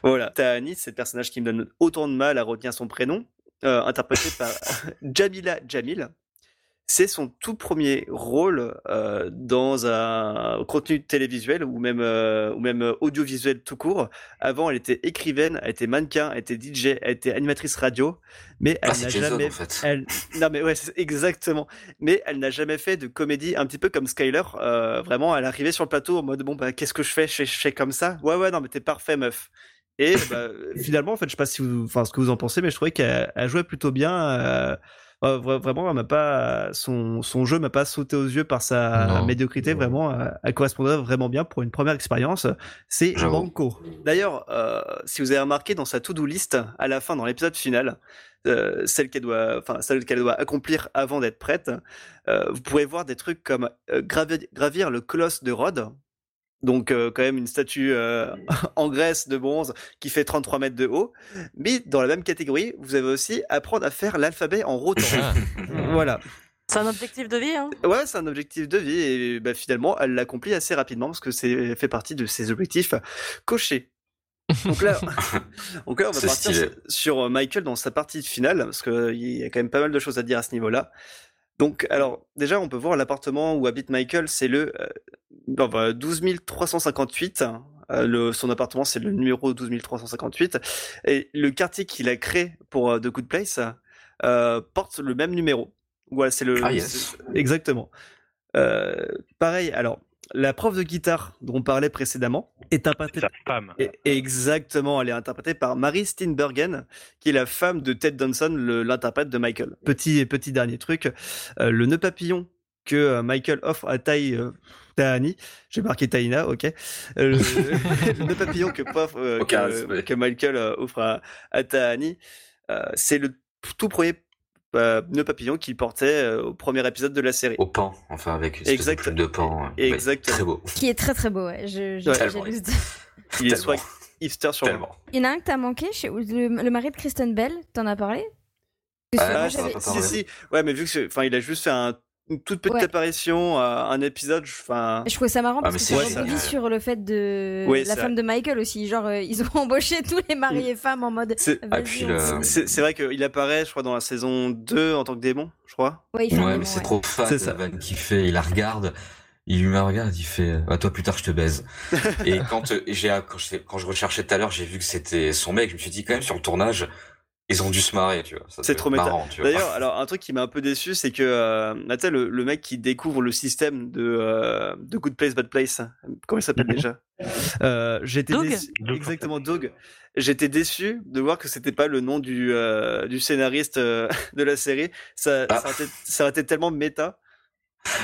Speaker 2: voilà, Tahani, c'est le personnage qui me donne autant de mal à retenir son prénom, euh, interprété par Jamila Jamil. C'est son tout premier rôle euh, dans un contenu télévisuel ou même, euh, ou même audiovisuel tout court. Avant, elle était écrivaine, elle était mannequin, elle était DJ, elle était animatrice radio, mais elle
Speaker 4: Ah, c'est
Speaker 2: n'a jamais
Speaker 4: en fait.
Speaker 2: elle... Non mais ouais, exactement. Mais elle n'a jamais fait de comédie un petit peu comme Skyler. Euh, vraiment, elle arrivait sur le plateau en mode bon bah qu'est-ce que je fais je, fais- comme ça? Ouais ouais non mais t'es parfait meuf. Et bah, finalement en fait je sais pas si vous, enfin ce que vous en pensez, mais je trouvais qu'elle elle jouait plutôt bien. euh, euh, vra- Vraiment, m'a pas son, son jeu m'a pas sauté aux yeux par sa
Speaker 1: Non.
Speaker 2: médiocrité. Vraiment, euh, elle correspondait vraiment bien pour une première expérience. C'est. Banco. D'ailleurs, euh, si vous avez remarqué dans sa to-do list à la fin, dans l'épisode final, euh, celle qu'elle doit, enfin celle qu'elle doit accomplir avant d'être prête, vous pourrez voir des trucs comme euh, gravi- gravir le colosse de Rhodes. Donc euh, quand même une statue euh, en Grèce de bronze qui fait 33 mètres de haut. Mais dans la même catégorie, vous avez aussi apprendre à faire l'alphabet en rotant.
Speaker 1: Ah,
Speaker 2: voilà.
Speaker 3: C'est un objectif de vie, hein.
Speaker 2: Ouais, c'est un objectif de vie et bah, finalement, elle l'accomplit assez rapidement parce que c'est fait partie de ses objectifs cochés. Donc là, donc là on va partir
Speaker 4: stylé.
Speaker 2: sur, sur Michael dans sa partie finale parce qu'il y a quand même pas mal de choses à dire à ce niveau-là. Donc, alors, déjà, on peut voir l'appartement où habite Michael, c'est le euh, bon, bah, 12 358. Euh, le, son appartement, c'est le numéro 12 358. Et le quartier qu'il a créé pour euh, The Good Place euh, porte le même numéro. Voilà, c'est le.
Speaker 4: Ah, yes.
Speaker 2: Exactement. Euh, pareil, alors, la prof de guitare dont on parlait précédemment est interprétée
Speaker 5: Sa femme.
Speaker 2: et- Exactement, elle est interprétée par Mary Steenburgen, qui est la femme de Ted Danson, l'interprète de Michael. Petit petit dernier truc, euh, le nœud papillon que Michael offre à euh, Tahani, j'ai marqué Taina, ok. Euh, le, papillon que, pof- euh, que, Michael euh, offre à, à Tahani, euh, c'est le tout premier euh, nœud papillon qu'il portait euh, au premier épisode de la série.
Speaker 4: Au pan, enfin avec une
Speaker 2: Exact-
Speaker 4: de pan. euh, ouais,
Speaker 2: Exactement.
Speaker 4: très beau.
Speaker 6: Qui est très très beau, ouais. Je, je,
Speaker 2: Ouais.
Speaker 6: juste-
Speaker 2: Il est soit hipster sur
Speaker 4: Tellement.
Speaker 6: Il y en a un que t'as manqué, chez- le, le mari de Kristen Bell, t'en as parlé?
Speaker 4: Ah,
Speaker 2: Ah, si,
Speaker 4: parler.
Speaker 2: si, ouais, mais vu que, enfin, il a juste fait un, une toute petite
Speaker 6: Ouais.
Speaker 2: apparition, un épisode, enfin,
Speaker 6: Je trouvais ça marrant
Speaker 4: Ah,
Speaker 6: parce que
Speaker 4: c'est
Speaker 6: ça rebondit sur le fait de
Speaker 2: Oui,
Speaker 6: la femme de Michael aussi. Genre, euh, ils ont embauché tous les maris et femmes en mode.
Speaker 2: c'est,
Speaker 4: Ah, le-
Speaker 2: c'est, vrai qu'il apparaît, je crois, dans la saison 2 en tant que démon, je crois.
Speaker 6: Ouais, il fait un
Speaker 4: Ouais,
Speaker 6: démon,
Speaker 4: mais c'est
Speaker 6: ouais.
Speaker 4: trop fat,
Speaker 2: C'est ça.
Speaker 4: qu'il fait, il la regarde, il lui met un regard, il fait, à toi plus tard je te baise. et quand, euh, j'ai, quand je recherchais tout à l'heure, j'ai vu que c'était son mec, je me suis dit quand même sur le tournage, ils ont dû se marrer, tu vois.
Speaker 2: C'est trop méta. D'ailleurs, alors, un truc qui m'a un peu déçu, c'est que, euh, sais, le, le mec qui découvre le système de, euh, de Good Place, Bad Place, comment il s'appelle
Speaker 5: Mhm.
Speaker 2: déjà? Euh, j'étais déçu, exactement, Doug. J'étais déçu de voir que c'était pas le nom du, euh, du scénariste euh, de la série. Ça,
Speaker 4: Ah.
Speaker 2: ça, aurait été, ça aurait été tellement méta.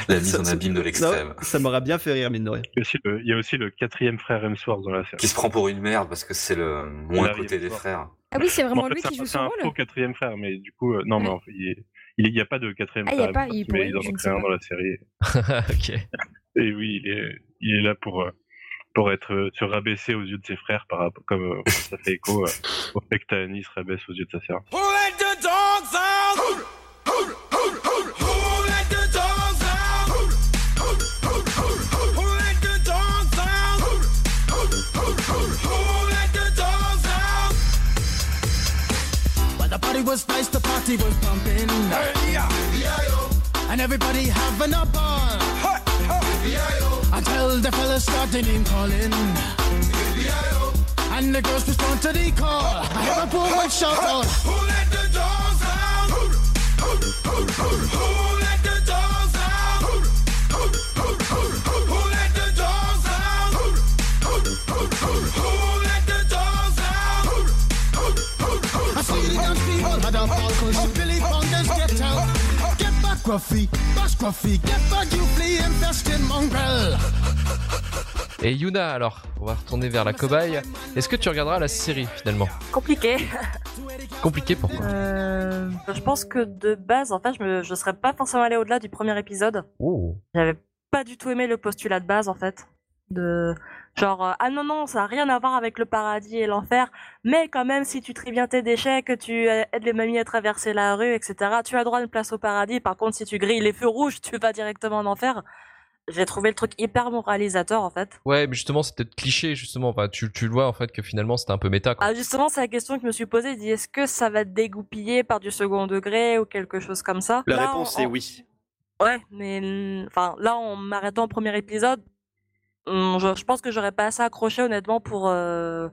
Speaker 4: La mise
Speaker 2: Ça-
Speaker 4: en abîme de l'extrême.
Speaker 2: Ça m'aurait bien fait rire, mine de rien.
Speaker 5: Il y a aussi le, il y a aussi le quatrième frère Hemsworth dans la série.
Speaker 4: Qui se prend pour une merde parce que c'est le moins côté des frères.
Speaker 6: Ah oui, c'est
Speaker 5: Bon,
Speaker 6: vraiment
Speaker 5: en fait,
Speaker 6: lui
Speaker 5: c'est
Speaker 6: qui
Speaker 5: un-
Speaker 6: joue
Speaker 5: C'est
Speaker 6: son
Speaker 5: un
Speaker 6: rôle.
Speaker 5: faux quatrième frère, mais du coup, euh, non, mais
Speaker 6: Ouais.
Speaker 5: en fait, il est- il n'y a pas de quatrième
Speaker 6: Ah, il y a
Speaker 5: frère.
Speaker 6: pas, il
Speaker 5: mais
Speaker 6: pourrait,
Speaker 5: ils en
Speaker 6: sais
Speaker 5: un dans la série.
Speaker 1: ok.
Speaker 5: Et oui, il est, il est là pour, euh, pour être euh, se rabaisser aux yeux de ses frères, par rapport, comme euh, ça fait écho euh, au fait que Tahani se rabaisse aux yeux de sa sœur.
Speaker 7: Was nice, the party was pumping. And everybody having a ball. Until the fellas started in calling. And the girls respond to the call. I hear a boom and shout out.
Speaker 9: Who let the dogs out? Who let the dogs
Speaker 7: Get back, you flea mongrel.
Speaker 1: Et Yuna, alors, on va retourner vers la cobaye. Est-ce que tu regarderas la série finalement?
Speaker 3: Compliqué.
Speaker 1: Compliqué pourquoi?
Speaker 3: Euh, je pense que de base, en fait, je, je serais pas forcément allé au-delà du premier épisode.
Speaker 1: Oh.
Speaker 3: J'avais pas du tout aimé le postulat de base, en fait. De genre, euh, ah non, non, ça a rien à voir avec le paradis et l'enfer, mais quand même, si tu tries bien tes déchets, que tu euh, aides les mamies à traverser la rue, etc., tu as droit à une place au paradis. Par contre, si tu grilles les feux rouges, tu vas directement en enfer. J'ai trouvé le truc hyper moralisateur, en fait.
Speaker 1: Ouais, mais justement, c'était cliché, justement. Enfin, tu, tu le vois, en fait, que finalement, c'était un peu méta, quoi.
Speaker 3: Ah, justement, c'est la question que je me suis posée. Je dis, est-ce que ça va te dégoupiller par du second degré ou quelque chose comme ça?
Speaker 2: La
Speaker 3: Là,
Speaker 2: réponse est oui.
Speaker 3: Ouais, mais enfin là, en m'arrêtant au premier épisode, je, je pense que j'aurais pas assez accroché honnêtement pour euh,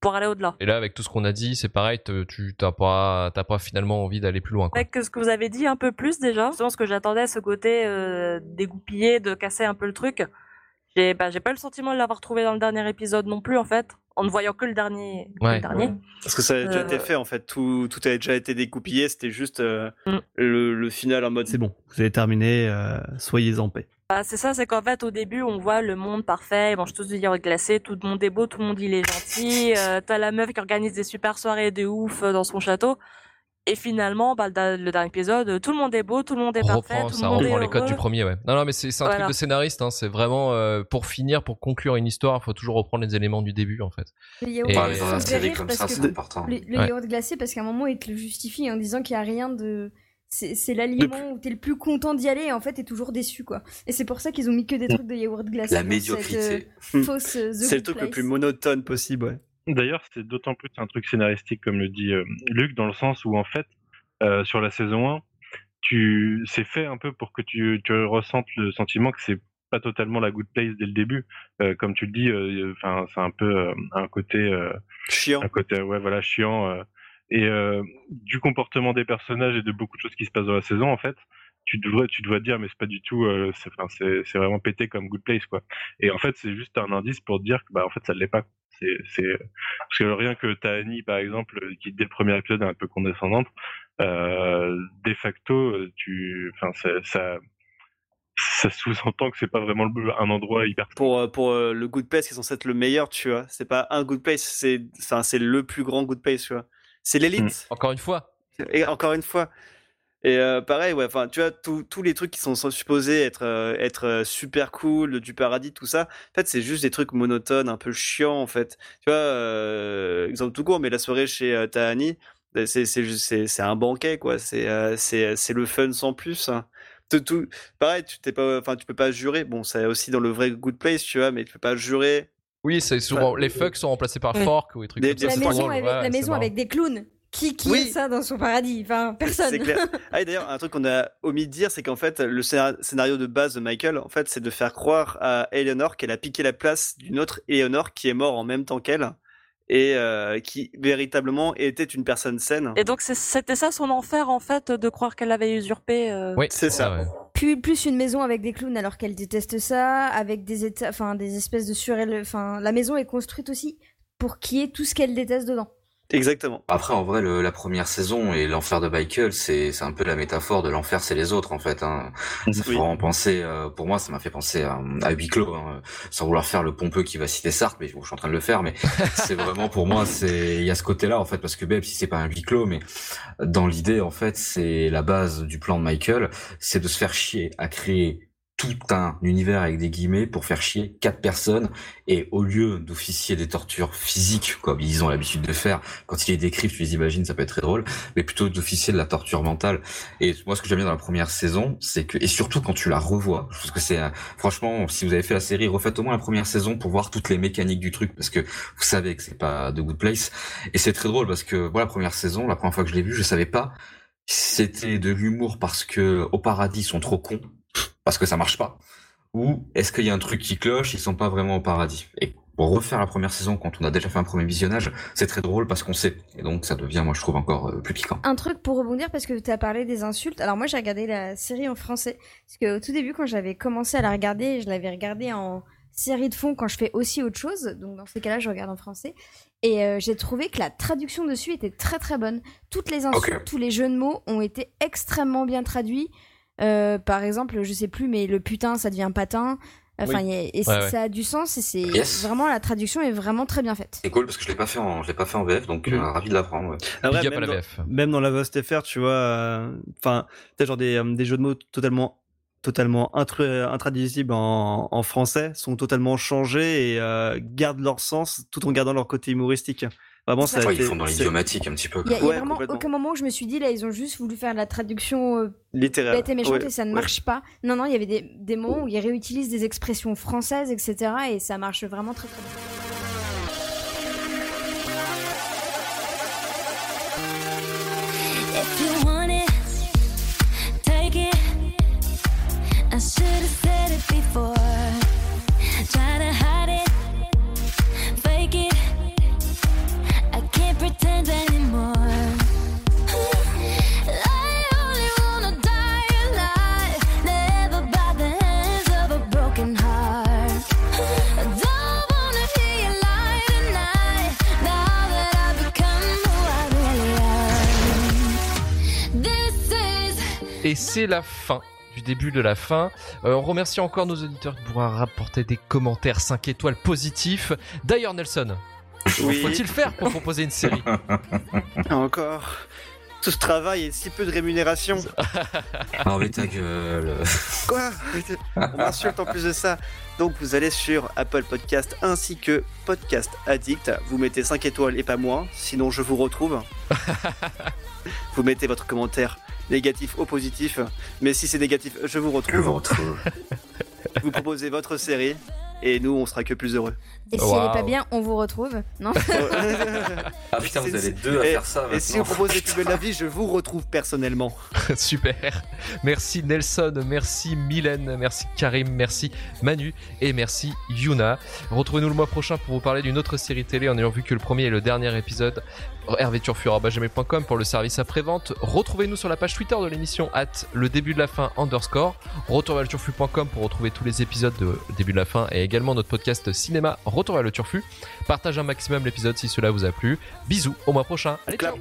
Speaker 3: pour aller au-delà.
Speaker 1: Et là, avec tout ce qu'on a dit, c'est pareil, te- tu t'as pas, t'as pas finalement envie d'aller plus loin, quoi.
Speaker 3: Avec ce que vous avez dit un peu plus déjà, justement ce que j'attendais, ce côté euh, dégoupillé, de casser un peu le truc. J'ai bah, j'ai pas le sentiment de l'avoir trouvé dans le dernier épisode non plus en fait, en ne voyant que le dernier. le.
Speaker 2: Parce que ça a déjà
Speaker 3: Euh.
Speaker 2: été fait en fait, tout, tout avait déjà été découpillé, c'était juste euh,
Speaker 3: Mm.
Speaker 2: le, le final en mode c'est bon, vous avez terminé, euh, soyez en paix.
Speaker 3: Bah, c'est ça, c'est qu'en fait, au début, on voit le monde parfait, ils mangent tous du yaourt glacé, tout le monde est beau, tout le monde il est gentil, euh, t'as la meuf qui organise des super soirées de ouf euh, dans son château. Et finalement, bah, le, dernier épisode, tout le monde est beau, tout le monde est
Speaker 1: On
Speaker 3: parfait,
Speaker 1: reprend,
Speaker 3: tout
Speaker 1: ça
Speaker 3: le monde
Speaker 1: reprend
Speaker 3: est
Speaker 1: les codes du premier, ouais. Non, non, mais c'est c'est un
Speaker 3: Voilà.
Speaker 1: truc de scénariste, hein. C'est vraiment, euh, pour finir, pour conclure une histoire, il faut toujours reprendre les éléments du début, en fait.
Speaker 6: Le yaourt
Speaker 1: Et-
Speaker 4: Parler
Speaker 6: glacé,
Speaker 4: c'est important.
Speaker 6: Le, le
Speaker 1: Ouais.
Speaker 6: yaourt glacé, parce qu'à un moment, il te le justifie en disant qu'il n'y a rien de. C'est l'aliment où t'es le plus content d'y aller et en fait t'es toujours déçu quoi. Et c'est pour ça qu'ils ont mis que des trucs de yaourt glacé.
Speaker 4: La médiocrité.
Speaker 6: Euh, fausse euh, The
Speaker 2: C'est le truc le
Speaker 6: Place.
Speaker 2: plus monotone possible, ouais.
Speaker 5: D'ailleurs, c'est d'autant plus un truc scénaristique, comme le dit euh, Luc, dans le sens où, en fait, euh, sur la saison 1, tu, c'est fait un peu pour que tu, tu ressentes le sentiment que c'est pas totalement la good place dès le début. Euh, comme tu le dis, euh, enfin, c'est un peu euh, un côté, euh,
Speaker 2: Chiant.
Speaker 5: un côté, ouais, voilà, chiant. Et euh, du comportement des personnages et de beaucoup de choses qui se passent dans la saison, en fait, tu dois, tu dois dire, mais c'est pas du tout, euh, c'est, c'est, vraiment pété comme good place, quoi. Et en fait, c'est juste un indice pour dire que, bah, en fait, ça l'est pas. C'est, parce que rien que Tahani, par exemple, qui dès le premier épisode est un peu condescendante, euh, de facto, tu, enfin, ça, ça, sous-entend que c'est pas vraiment un endroit hyper.
Speaker 2: Pour, pour le good place qui est censé être le meilleur, tu vois. C'est pas un good place, c'est c'est le plus grand good place, tu vois. C'est l'élite.
Speaker 1: Encore une fois.
Speaker 2: Et encore une fois. Et euh, pareil, ouais, enfin, tu vois, tous les trucs qui sont supposés être, euh, être euh, super cool, du paradis, tout ça, en fait, c'est juste des trucs monotones, un peu chiants, en fait. Tu vois, euh, exemple tout court, mais la soirée chez Tahani, ben, c'est un banquet, quoi. C'est c'est c'est le fun sans plus. hein. Tout, tout, pareil, tu t'es pas, enfin, tu peux pas jurer. Bon, c'est aussi dans le vrai good place, tu vois, mais tu peux pas jurer.
Speaker 1: Oui, c'est souvent les fucks sont remplacés par fork ou des trucs
Speaker 2: Des-
Speaker 1: comme ça.
Speaker 6: La maison, avec,
Speaker 1: ouais,
Speaker 6: la
Speaker 1: c'est
Speaker 6: maison
Speaker 1: marrant.
Speaker 6: avec des clowns. Qui, qui
Speaker 2: Oui.
Speaker 6: ça dans son paradis? Enfin, personne.
Speaker 2: C'est clair. Ah, et d'ailleurs, un truc qu'on a omis de dire, c'est qu'en fait, le scénar- scénario de base de Michael, en fait, c'est de faire croire à Eleanor qu'elle a piqué la place d'une autre Eleanor qui est mort en même temps qu'elle et euh, qui véritablement était une personne saine.
Speaker 3: Et donc c'était ça son enfer en fait de croire qu'elle avait usurpé. euh,
Speaker 1: Oui,
Speaker 2: C'est ça.
Speaker 1: ouais.
Speaker 6: Plus une maison avec des clowns alors qu'elle déteste ça, avec des enfin des espèces de surélevés. Enfin, la maison est construite aussi pour qu'il y ait tout ce qu'elle déteste dedans.
Speaker 2: Exactement.
Speaker 4: Après, en vrai, le- la première saison et l'enfer de Michael, c'est c'est un peu la métaphore de l'enfer, c'est les autres, en fait. Hein. Ça fait
Speaker 2: Oui.
Speaker 4: vraiment penser, euh, pour moi, ça m'a fait penser à, à huis clos, hein, sans vouloir faire le pompeux qui va citer Sartre, mais bon, je suis en train de le faire, mais c'est vraiment pour moi, c'est il y a ce côté-là, en fait, parce que même si c'est pas un huis clos, mais dans l'idée, en fait, c'est la base du plan de Michael, c'est de se faire chier à créer tout un univers avec des guillemets pour faire chier quatre personnes. Et au lieu d'officier des tortures physiques comme ils ont l'habitude de faire quand ils les décrivent tu les imagines ça peut être très drôle mais plutôt d'officier de la torture mentale. Et moi ce que j'aime bien dans la première saison c'est que et surtout quand tu la revois je pense que c'est euh, franchement si vous avez fait la série refaites au moins la première saison pour voir toutes les mécaniques du truc parce que vous savez que c'est pas The Good Place. Et c'est très drôle parce que moi la première saison la première fois que je l'ai vue je savais pas c'était de l'humour parce que au paradis ils sont trop cons parce que ça marche pas ou est-ce qu'il y a un truc qui cloche, ils sont pas vraiment au paradis Et pour refaire la première saison, quand on a déjà fait un premier visionnage, c'est très drôle parce qu'on sait. Et donc ça devient, moi je trouve, encore euh, plus piquant.
Speaker 6: Un truc pour rebondir parce que tu as parlé des insultes. Alors moi j'ai regardé la série en français parce que au tout début quand j'avais commencé à la regarder, je l'avais regardée en série de fond quand je fais aussi autre chose. Donc dans ces cas-là, je regarde en français et euh, j'ai trouvé que la traduction dessus était très très bonne. Toutes les insultes, tous les jeux de mots ont été extrêmement bien traduits. Euh, par exemple, je sais plus, mais le putain, ça devient patin. Enfin, a- et
Speaker 1: Ouais, ouais.
Speaker 6: ça a du sens et c'est
Speaker 4: Yes.
Speaker 6: vraiment la traduction est vraiment très bien faite.
Speaker 4: C'est cool parce que je l'ai pas fait en, je l'ai pas fait en VF, donc euh, ravi de l'apprendre. ouais.
Speaker 1: À
Speaker 2: même,
Speaker 1: la
Speaker 2: dans,
Speaker 1: VF.
Speaker 2: même dans la Vost FR, tu vois, euh, enfin, t'as genre des, euh, des jeux de mots totalement totalement intra- intraduisibles en, en français sont totalement changés et euh, gardent leur sens tout en gardant leur côté humoristique. Vraiment, ça
Speaker 4: ils font dans l'idiomatique un petit peu.
Speaker 6: Il y a,
Speaker 2: Ouais,
Speaker 6: vraiment aucun moment où je me suis dit là ils ont juste voulu faire la traduction euh,
Speaker 2: littéral.
Speaker 6: bête et méchante
Speaker 2: Ouais,
Speaker 6: et ça ne
Speaker 2: ouais.
Speaker 6: marche pas. Non non, il y avait des, des moments où ils réutilisent des expressions françaises etc et ça marche vraiment très très bien.
Speaker 1: Et c'est la fin du début de la fin. Euh, on remercie encore nos auditeurs qui pourront rapporter des commentaires 5 étoiles positifs. D'ailleurs, Nelson,
Speaker 2: Oui.
Speaker 1: faut-il faire pour proposer une série
Speaker 2: Encore. Tout ce travail et si peu de rémunération.
Speaker 4: Ah mais ta gueule.
Speaker 2: Quoi? On m'insulte en plus de ça. Donc vous allez sur Apple Podcast ainsi que Podcast Addict. Vous mettez 5 étoiles et pas moins, sinon je vous retrouve. vous mettez votre commentaire négatif ou positif. Mais si c'est négatif, je vous
Speaker 4: Je
Speaker 2: retrouve.
Speaker 4: vous retrouve.
Speaker 2: Vous proposez votre série. et nous, on sera que plus heureux.
Speaker 6: Et si elle est pas bien, on vous retrouve. Non
Speaker 4: Ah putain, vous avez deux à
Speaker 2: et-
Speaker 4: faire ça.
Speaker 2: Et si on propose les plus de la vie, je vous retrouve personnellement.
Speaker 1: Super. Merci Nelson, merci Mylène, merci Karim, merci Manu et merci Yuna. Retrouvez-nous le mois prochain pour vous parler d'une autre série télé en ayant vu que le premier et le dernier épisode. hervéturfur.com pour le service après-vente. Retrouvez-nous sur la page Twitter de l'émission at le début de la fin underscore. Retour vers le turfu.com pour retrouver tous les épisodes de début de la fin et également notre podcast cinéma Retour vers le turfu. Partagez un maximum l'épisode si cela vous a plu. Bisous, au mois prochain. Allez, ciao.